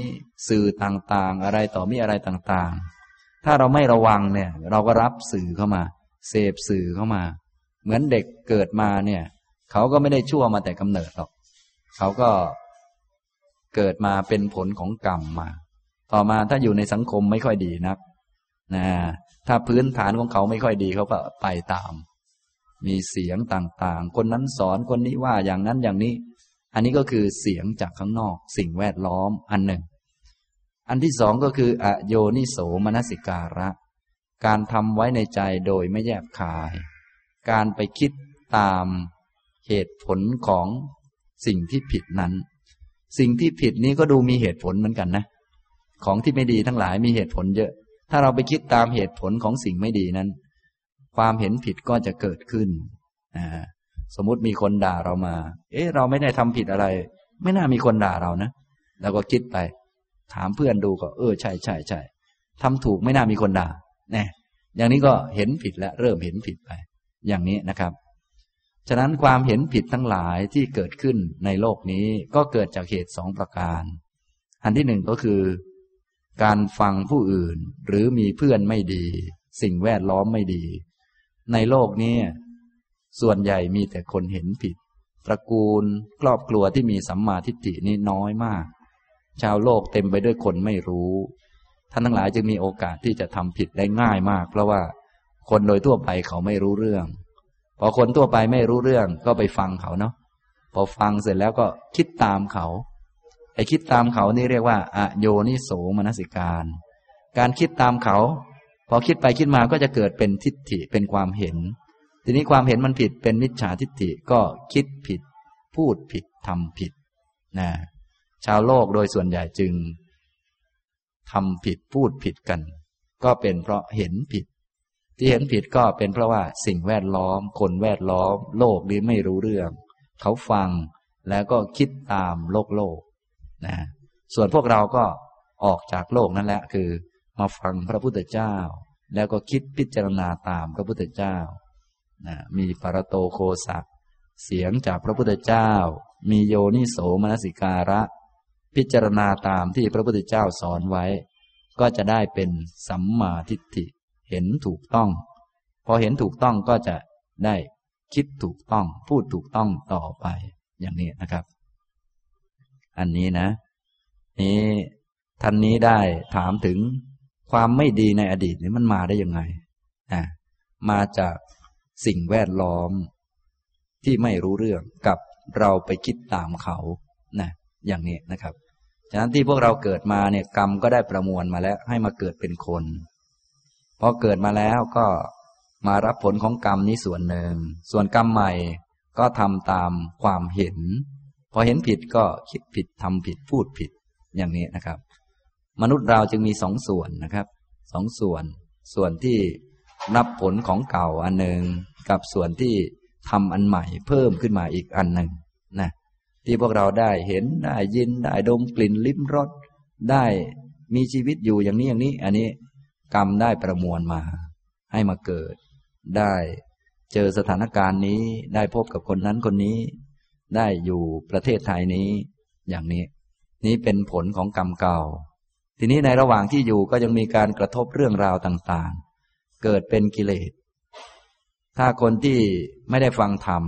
S2: สื่อต่างๆ อะไรต่อมีอะไรต่างๆ ถ้าเราไม่ระวังเนี่ย เราก็รับสื่อเข้ามา เสพสื่อเข้ามา เหมือนเด็กเกิดมาเนี่ย เขาก็ไม่ได้ชั่วมาแต่กำเนิดหรอก เขาก็เกิดมาเป็นผลของกรรมมา ต่อมาถ้าอยู่ในสังคมไม่ค่อยดีนักนะถ้าพื้นฐานของเขาไม่ค่อยดีเขาก็ไปตาม มีเสียงต่างๆ คนนั้นสอนคนนี้ว่าอย่างนั้นอย่างนี้ อันนี้ก็คือเสียงจากข้างนอก สิ่งแวดล้อมอันหนึ่ง อันที่สองก็คืออโยนิโสมนสิการะ การทำไว้ในใจโดยไม่แยบคาย การไปคิดตาม เหตุผลของสิ่งที่ผิดนั้น สิ่งที่ผิดนี้ก็ดูมีเหตุผลเหมือนกันนะ ของที่ไม่ดีทั้งหลายมีเหตุผลเยอะ ถ้าเราไปคิดตามเหตุผลของสิ่งไม่ดีนั้น ความเห็นผิดก็จะเกิดขึ้นสมมุติมีคนด่าเรามา เอ๊ะ เราไม่ได้ทำผิดอะไร ไม่น่ามีคนด่าเรานะเราก็คิดไป ถามเพื่อนดูก็ เออใช่ใช่ใช่ทำถูกไม่น่ามีคนด่าแน่อย่างนี้ก็เห็นผิดแล้วเริ่มเห็นผิดไป อย่างนี้นะครับ ฉะนั้นความเห็นผิดทั้งหลายที่เกิดขึ้นในโลกนี้ก็เกิดจากเหตุสองประการ อันที่หนึ่งก็คือ การฟังผู้อื่นหรือมีเพื่อนไม่ดี สิ่งแวดล้อมไม่ดี ในโลกนี้ส่วนใหญ่มีแต่คนเห็นผิด ตระกูลครอบครัวที่มีสัมมาทิฏฐินี่น้อยมาก ชาวโลกเต็มไปด้วยคนไม่รู้ ท่านทั้งหลายจึงมีโอกาสที่จะทำผิดได้ง่ายมาก เพราะว่าคนโดยทั่วไปเขาไม่รู้เรื่อง พอคนทั่วไปไม่รู้เรื่องก็ไปฟังเขาเนาะพอฟังเสร็จแล้วก็คิดตามเขา ไอ้คิดตามเขานี่เรียกว่าอโยนิโสมนสิการ การคิดตามเขา พอคิดไปคิดมาก็จะเกิดเป็นทิฏฐิเป็นความเห็น ทีนี้ความเห็นมันผิดเป็นมิจฉาทิฏฐิก็คิดผิด พูดผิดทำผิดนะชาวโลกโดยส่วนใหญ่จึงทำผิดพูดผิดกัน ก็เป็นเพราะเห็นผิด ที่เห็นผิดก็เป็นเพราะว่าสิ่งแวดล้อม คนแวดล้อม โลกนี้ไม่รู้เรื่อง เขาฟังแล้วก็คิดตามโลกโลกนะส่วนพวกเราก็ออกจากโลกนั่นแหละคือ มาฟังพระพุทธเจ้า แล้วก็คิดพิจารณาตามพระพุทธเจ้านะมีปรโตโคสักเสียงจากพระพุทธเจ้า มีโยนิโสมนสิการะ พิจารณาตามที่พระพุทธเจ้าสอนไว้ ก็จะได้เป็นสัมมาทิฏฐิ เห็นถูกต้อง พอเห็นถูกต้องก็จะได้คิดถูกต้อง พูดถูกต้องต่อไปอย่างนี้นะครับ อันนี้นะ นี้ท่านนี้ได้ถามถึงความไม่ดีในอดีตนี้มันมาได้ยังไงอ่ามาจากสิ่งแวดล้อมที่ไม่รู้เรื่องกับเราไปคิดตามเขานะอย่างนี้นะครับ ฉะนั้นที่พวกเราเกิดมาเนี่ยกรรมก็ได้ประมวลมาแล้ว ให้มาเกิดเป็นคน พอเกิดมาแล้วก็มารับผลของกรรมนี้ส่วนหนึ่ง ส่วนกรรมใหม่ก็ทำตามความเห็น พอเห็นผิดก็คิดผิดทำผิดพูดผิดอย่างนี้นะครับ มนุษย์เราจึงมีสองส่วนนะครับสองส่วน ส่วนที่รับผลของเก่าอันหนึ่งกับส่วนที่ทำอันใหม่เพิ่มขึ้นมาอีกอันหนึ่งนะที่พวกเราได้เห็นได้ยินได้ดมกลิ่นลิ้มรสได้มีชีวิตอยู่อย่างนี้อย่างนี้ อันนี้ กรรมได้ประมวลมา ให้มาเกิด ได้เจอสถานการณ์นี้ได้พบกับคนนั้นคนนี้ ได้อยู่ประเทศไทยนี้ อย่างนี้ นี้เป็นผลของกรรมเก่า ทีนี้ในระหว่างที่อยู่ก็ยังมีการกระทบเรื่องราวต่างๆ เกิดเป็นกิเลส ถ้าคนที่ไม่ได้ฟังธรรม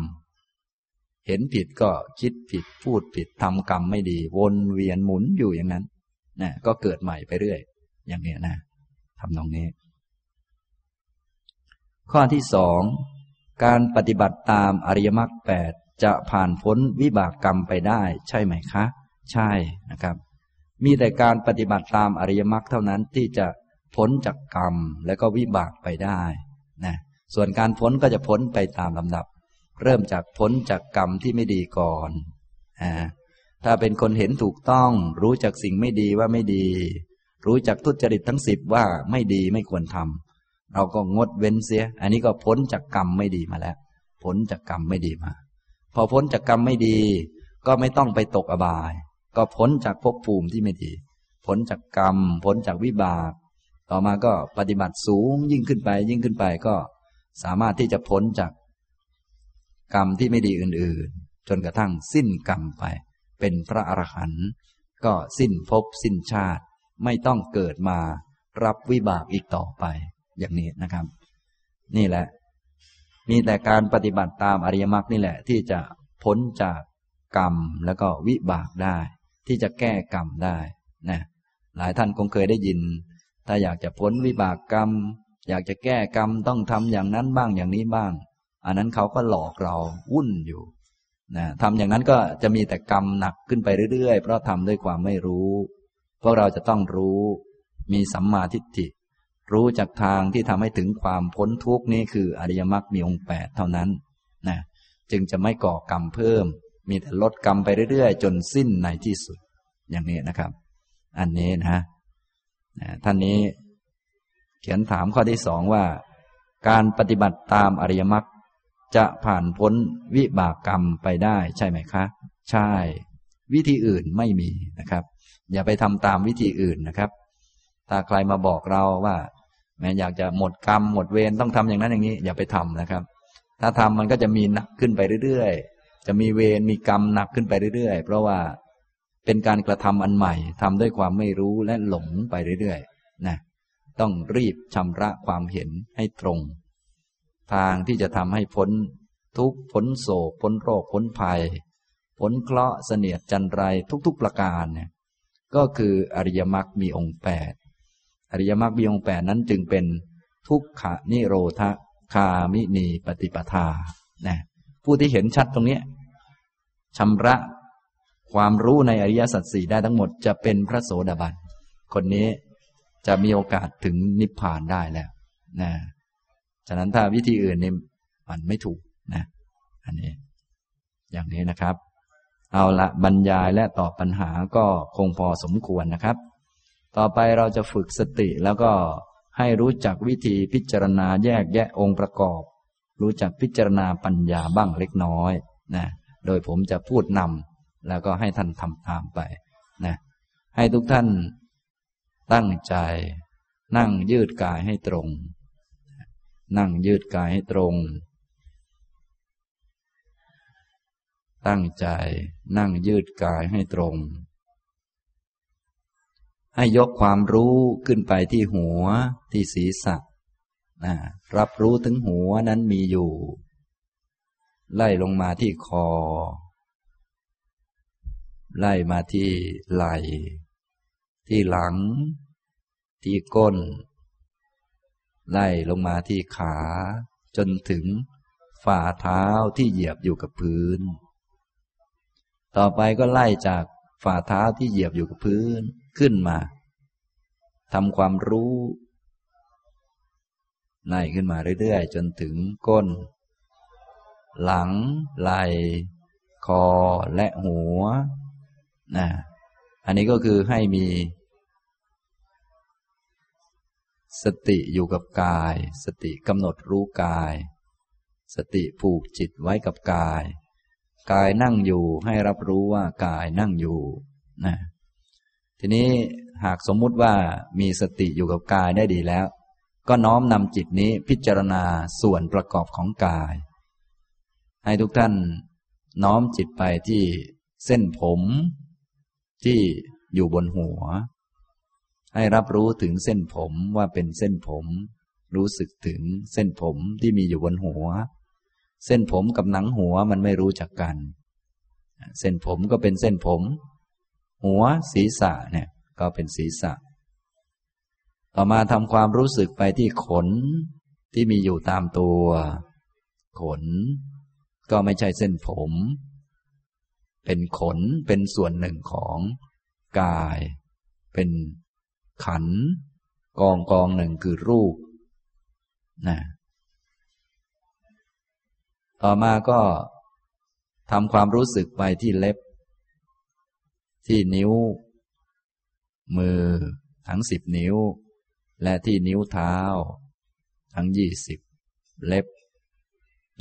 S2: เห็นผิดก็คิดผิดพูดผิดทำกรรมไม่ดี วนเวียนหมุนอยู่อย่างนั้นนะก็เกิดใหม่ไปเรื่อย อย่างนี้นะ ทำตรงนี้ ข้อที่สองการปฏิบัติตามอริยมรรคแปดจะผ่านพ้นวิบากกรรมไปได้ ใช่ไหมคะ ใช่นะครับ มีแต่การปฏิบัติตามอริยมรรคเท่านั้นที่จะพ้นจากกรรมและก็วิบากไปได้นะส่วนการพ้นก็จะพ้นไปตามลำดับ เริ่มจากพ้นจากกรรมที่ไม่ดีก่อนอ่าถ้าเป็นคนเห็นถูกต้องรู้จักสิ่งไม่ดีว่าไม่ดี รู้จักทุจริตทั้งสิบว่าไม่ดีไม่ควรทำเราก็งดเว้นเสีย อันนี้ก็พ้นจากกรรมไม่ดีมาแล้วพ้นจากกรรมไม่ดีมา พอพ้นจากกรรมไม่ดี ก็ไม่ต้องไปตกอบาย ก็พ้นจากภพภูมิที่ไม่ดี พ้นจากกรรม พ้นจากวิบาก ต่อมาก็ปฏิบัติสูงยิ่งขึ้นไป ยิ่งขึ้นไปก็สามารถที่จะพ้นจากกรรมที่ไม่ดีอื่น ๆ จนกระทั่งสิ้นกรรมไป เป็นพระอรหันต์ก็สิ้นภพสิ้นชาติ ไม่ต้องเกิดมารับวิบากอีกต่อไป อย่างนี้นะครับ นี่แหละ มีแต่การปฏิบัติตามอริยมรรคนี่แหละ ที่จะพ้นจากกรรมแล้วก็วิบากได้ ที่จะแก้กรรมได้นะหลายท่านคงเคยได้ยิน ถ้าอยากจะพ้นวิบากกรรม อยากจะแก้กรรมต้องทำอย่างนั้นบ้างอย่างนี้บ้าง อันนั้นเขาก็หลอกเราวุ่นอยู่นะทำอย่างนั้นก็จะมีแต่กรรมหนักขึ้นไปเรื่อยๆ เพราะทำด้วยความไม่รู้ พวกเราจะต้องรู้มีสัมมาทิฏฐิ รู้จากทางที่ทำให้ถึงความพ้นทุกนี้คืออริยมรรคมีองค์แปดเท่านั้นนะจึงจะไม่ก่อกรรมเพิ่ม มีแต่ลดกรรมไปเรื่อยๆ จนสิ้นในที่สุด อย่างนี้นะครับ อันนี้นะนะท่านนี้ เขียนถามข้อที่สองว่า การปฏิบัติตามอริยมรรคจะผ่านพ้นวิบากกรรมไปได้ใช่ไหมคะ ใช่ วิธีอื่นไม่มีนะครับ อย่าไปทำตามวิธีอื่นนะครับ ถ้าใครมาบอกเราว่าแม้อยากจะหมดกรรมหมดเวรต้องทำอย่างนั้นอย่างนี้ อย่าไปทำนะครับ ถ้าทำมันก็จะมีหนักขึ้นไปเรื่อยๆ จะมีเวรมีกรรมหนักขึ้นไปเรื่อยๆ เพราะว่าเป็นการกระทำอันใหม่ทำด้วยความไม่รู้และหลงไปเรื่อยๆนะต้องรีบชำระความเห็นให้ตรง ทางที่จะทำให้พ้นทุกพ้นโศกพ้นโรคพ้นภัย พ้นเคราะห์เสนียดจันไรทุกๆประการเนี่ย ก็คืออริยมรรคมีองค์แปดอริยมรรคมีองค์แปดนั้นจึงเป็นทุกขนิโรธคามินีปฏิปทานะผู้ที่เห็นชัดตรงนี้ชำระความรู้ในอริยสัจสี่ได้ทั้งหมดจะเป็นพระโสดาบัน คนนี้จะมีโอกาสถึงนิพพานได้แล้วนะฉะนั้นถ้าวิธีอื่นนี่มันไม่ถูกนะ อันนี้ อย่างนี้นะครับ เอาละบรรยายและตอบปัญหาก็คงพอสมควรนะครับ ต่อไปเราจะฝึกสติแล้วก็ให้รู้จักวิธีพิจารณาแยกแยะองค์ประกอบ รู้จักพิจารณาปัญญาบ้างเล็กน้อยนะโดยผมจะพูดนำแล้วก็ให้ท่านทำตามไปนะให้ทุกท่านตั้งใจ นั่งยืดกายให้ตรง นั่งยืดกายให้ตรง ตั้งใจนั่งยืดกายให้ตรง ให้ยกความรู้ขึ้นไปที่หัวที่ศีรษะนะรับรู้ถึงหัวนั้นมีอยู่ ไล่ลงมาที่คอ ไล่มาที่ไหล่ ที่หลัง ที่ก้น ไล่ลงมาที่ขา จนถึงฝ่าเท้าที่เหยียบอยู่กับพื้น ต่อไปก็ไล่จากฝ่าเท้าที่เหยียบอยู่กับพื้นขึ้นมาทำความรู้ไล่ขึ้นมาเรื่อยๆ จนถึงก้น หลัง ไหล่คอและหัวนะอันนี้ก็คือให้มี สติอยู่กับกาย สติกำหนดรู้กาย สติผูกจิตไว้กับกาย กายนั่งอยู่ให้รับรู้ว่ากายนั่งอยู่นะทีนี้หากสมมุติว่ามีสติอยู่กับกายได้ดีแล้ว ก็น้อมนำจิตนี้พิจารณาส่วนประกอบของกาย ให้ทุกท่านน้อมจิตไปที่เส้นผม ที่อยู่บนหัว ให้รับรู้ถึงเส้นผมว่าเป็นเส้นผม รู้สึกถึงเส้นผมที่มีอยู่บนหัว เส้นผมกับหนังหัวมันไม่รู้จักกัน เส้นผมก็เป็นเส้นผม หัวศีรษะเนี่ยก็เป็นศีรษะ ต่อมาทำความรู้สึกไปที่ขนที่มีอยู่ตามตัว ขน ก็ไม่ใช่เส้นผม เป็นขนเป็นส่วนหนึ่งของกาย เป็นขัน กองกองหนึ่งคือรูปนะ ต่อมาก็ทำความรู้สึกไปที่เล็บ ที่นิ้ว มือ ทั้งสิบนิ้ว และที่นิ้วเท้า ทั้งยี่สิบเล็บ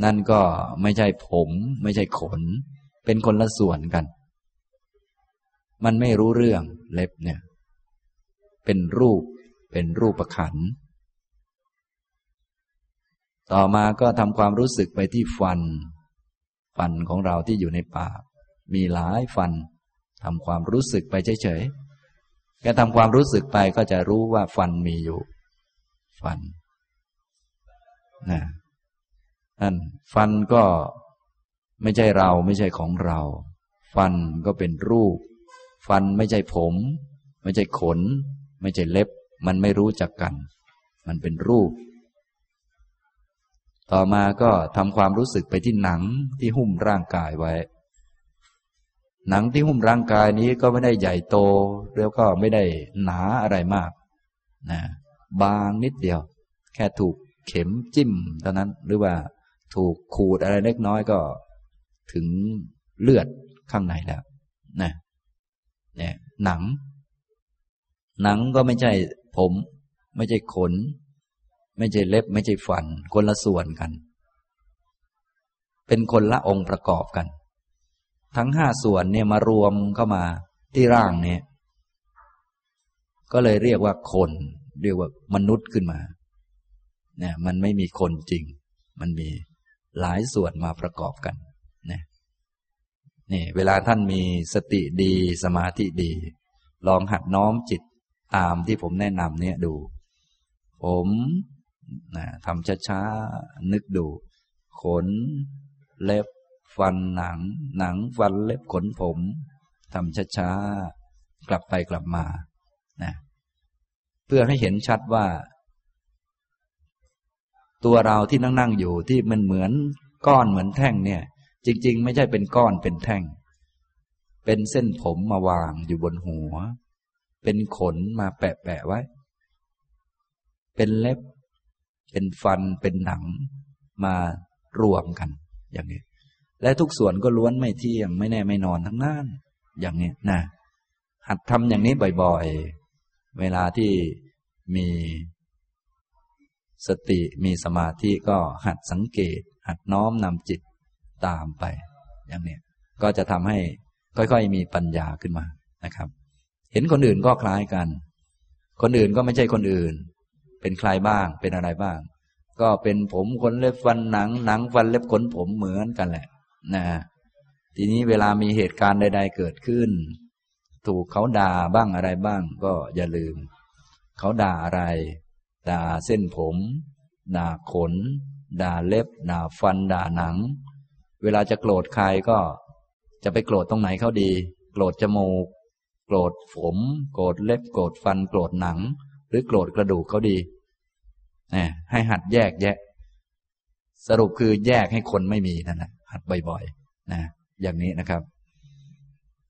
S2: นั่นก็ไม่ใช่ผม ไม่ใช่ขน เป็นคนละส่วนกัน มันไม่รู้เรื่องเล็บเนี่ย เป็นรูปเป็นรูปประขัน ต่อมาก็ทำความรู้สึกไปที่ฟัน ฟันของเราที่อยู่ในปาก มีหลายฟันทำความรู้สึกไปเฉยๆแค่ทำความรู้สึกไปก็จะรู้ว่าฟันมีอยู่ ฟันนะนั่นฟันก็ไม่ใช่เราไม่ใช่ของเรา ฟันก็เป็นรูป ฟันไม่ใช่ผม ไม่ใช่ขน ไม่ใช่เล็บ มันไม่รู้จักกัน มันเป็นรูป ต่อมาก็ทำความรู้สึกไปที่หนังที่หุ้มร่างกายไว้ หนังที่หุ้มร่างกายนี้ก็ไม่ได้ใหญ่โต แล้วก็ไม่ได้หนาอะไรมากนะบางนิดเดียว แค่ถูกเข็มจิ้มเท่านั้น หรือว่าถูกขูดอะไรเล็กน้อยก็ ถึงเลือดข้างในแล้วนะเนี่ยหนัง หนังก็ไม่ใช่ผม ไม่ใช่ขน ไม่ใช่เล็บ ไม่ใช่ฟัน คนละส่วนกัน เป็นคนละองค์ประกอบกัน ทั้งห้าส่วนเนี่ยมารวมเข้ามาที่ร่างเนี่ย ก็เลยเรียกว่าคน เรียกว่ามนุษย์ขึ้นมา เนี่ย มันไม่มีคนจริง มันมีหลายส่วนมาประกอบกันเนี่ยนี่เวลาท่านมีสติดีสมาธิดี ลองหัดน้อมจิตตามที่ผมแนะนำเนี่ยดู ผม นะทำช้าๆ นึกดู ขน เล็บ ฟันหนัง หนังฟันเล็บขนผมทำช้าๆ กลับไปกลับมานะเพื่อให้เห็นชัดว่า ตัวเราที่นั่งนั่งอยู่ที่มันเหมือนก้อนเหมือนแท่งเนี่ย จริง ๆ ไม่ใช่เป็นก้อนเป็นแท่ง เป็นเส้นผมมาวางอยู่บนหัว เป็นขนมาแปะแปะไว้ เป็นเล็บ เป็นฟันเป็นหนังมารวมกันอย่างนี้ และทุกส่วนก็ล้วนไม่เที่ยงไม่แน่ไม่นอนทั้งนั้นอย่างนี้นะหัดทำอย่างนี้บ่อยๆ เวลาที่มีสติมีสมาธิก็หัดสังเกต หัดน้อมนำจิตตามไป อย่างนี้ก็จะทำให้ค่อยๆ มีปัญญาขึ้นมานะครับ เห็นคนอื่นก็คล้ายกัน คนอื่นก็ไม่ใช่คนอื่น เป็นใครบ้าง เป็นอะไรบ้าง ก็เป็นผมขนเล็บฟันหนัง หนังฟันเล็บขนผมเหมือนกันแหละ นะทีนี้เวลามีเหตุการณ์ใด ๆ เกิดขึ้น ถูกเขาด่าบ้างอะไรบ้าง ก็อย่าลืม เขาด่าอะไร ด่าเส้นผม ด่าขน ด่าเล็บ ด่าฟัน ด่าหนัง เวลาจะโกรธใครก็จะไปโกรธตรงไหนเขาดี โกรธจมูก โกรธผม โกรธเล็บ โกรธฟัน โกรธหนัง หรือโกรธกระดูกเขาดี นะให้หัดแยกแยะ สรุปคือแยกให้คนไม่มีนั่นแหละหัดบ่อยๆนะอย่างนี้นะครับ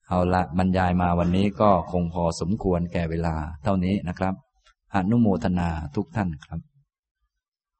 S2: เอาละบรรยายมาวันนี้ก็คงพอสมควรแก่เวลาเท่านี้นะครับอนุโมทนาทุกท่านครับ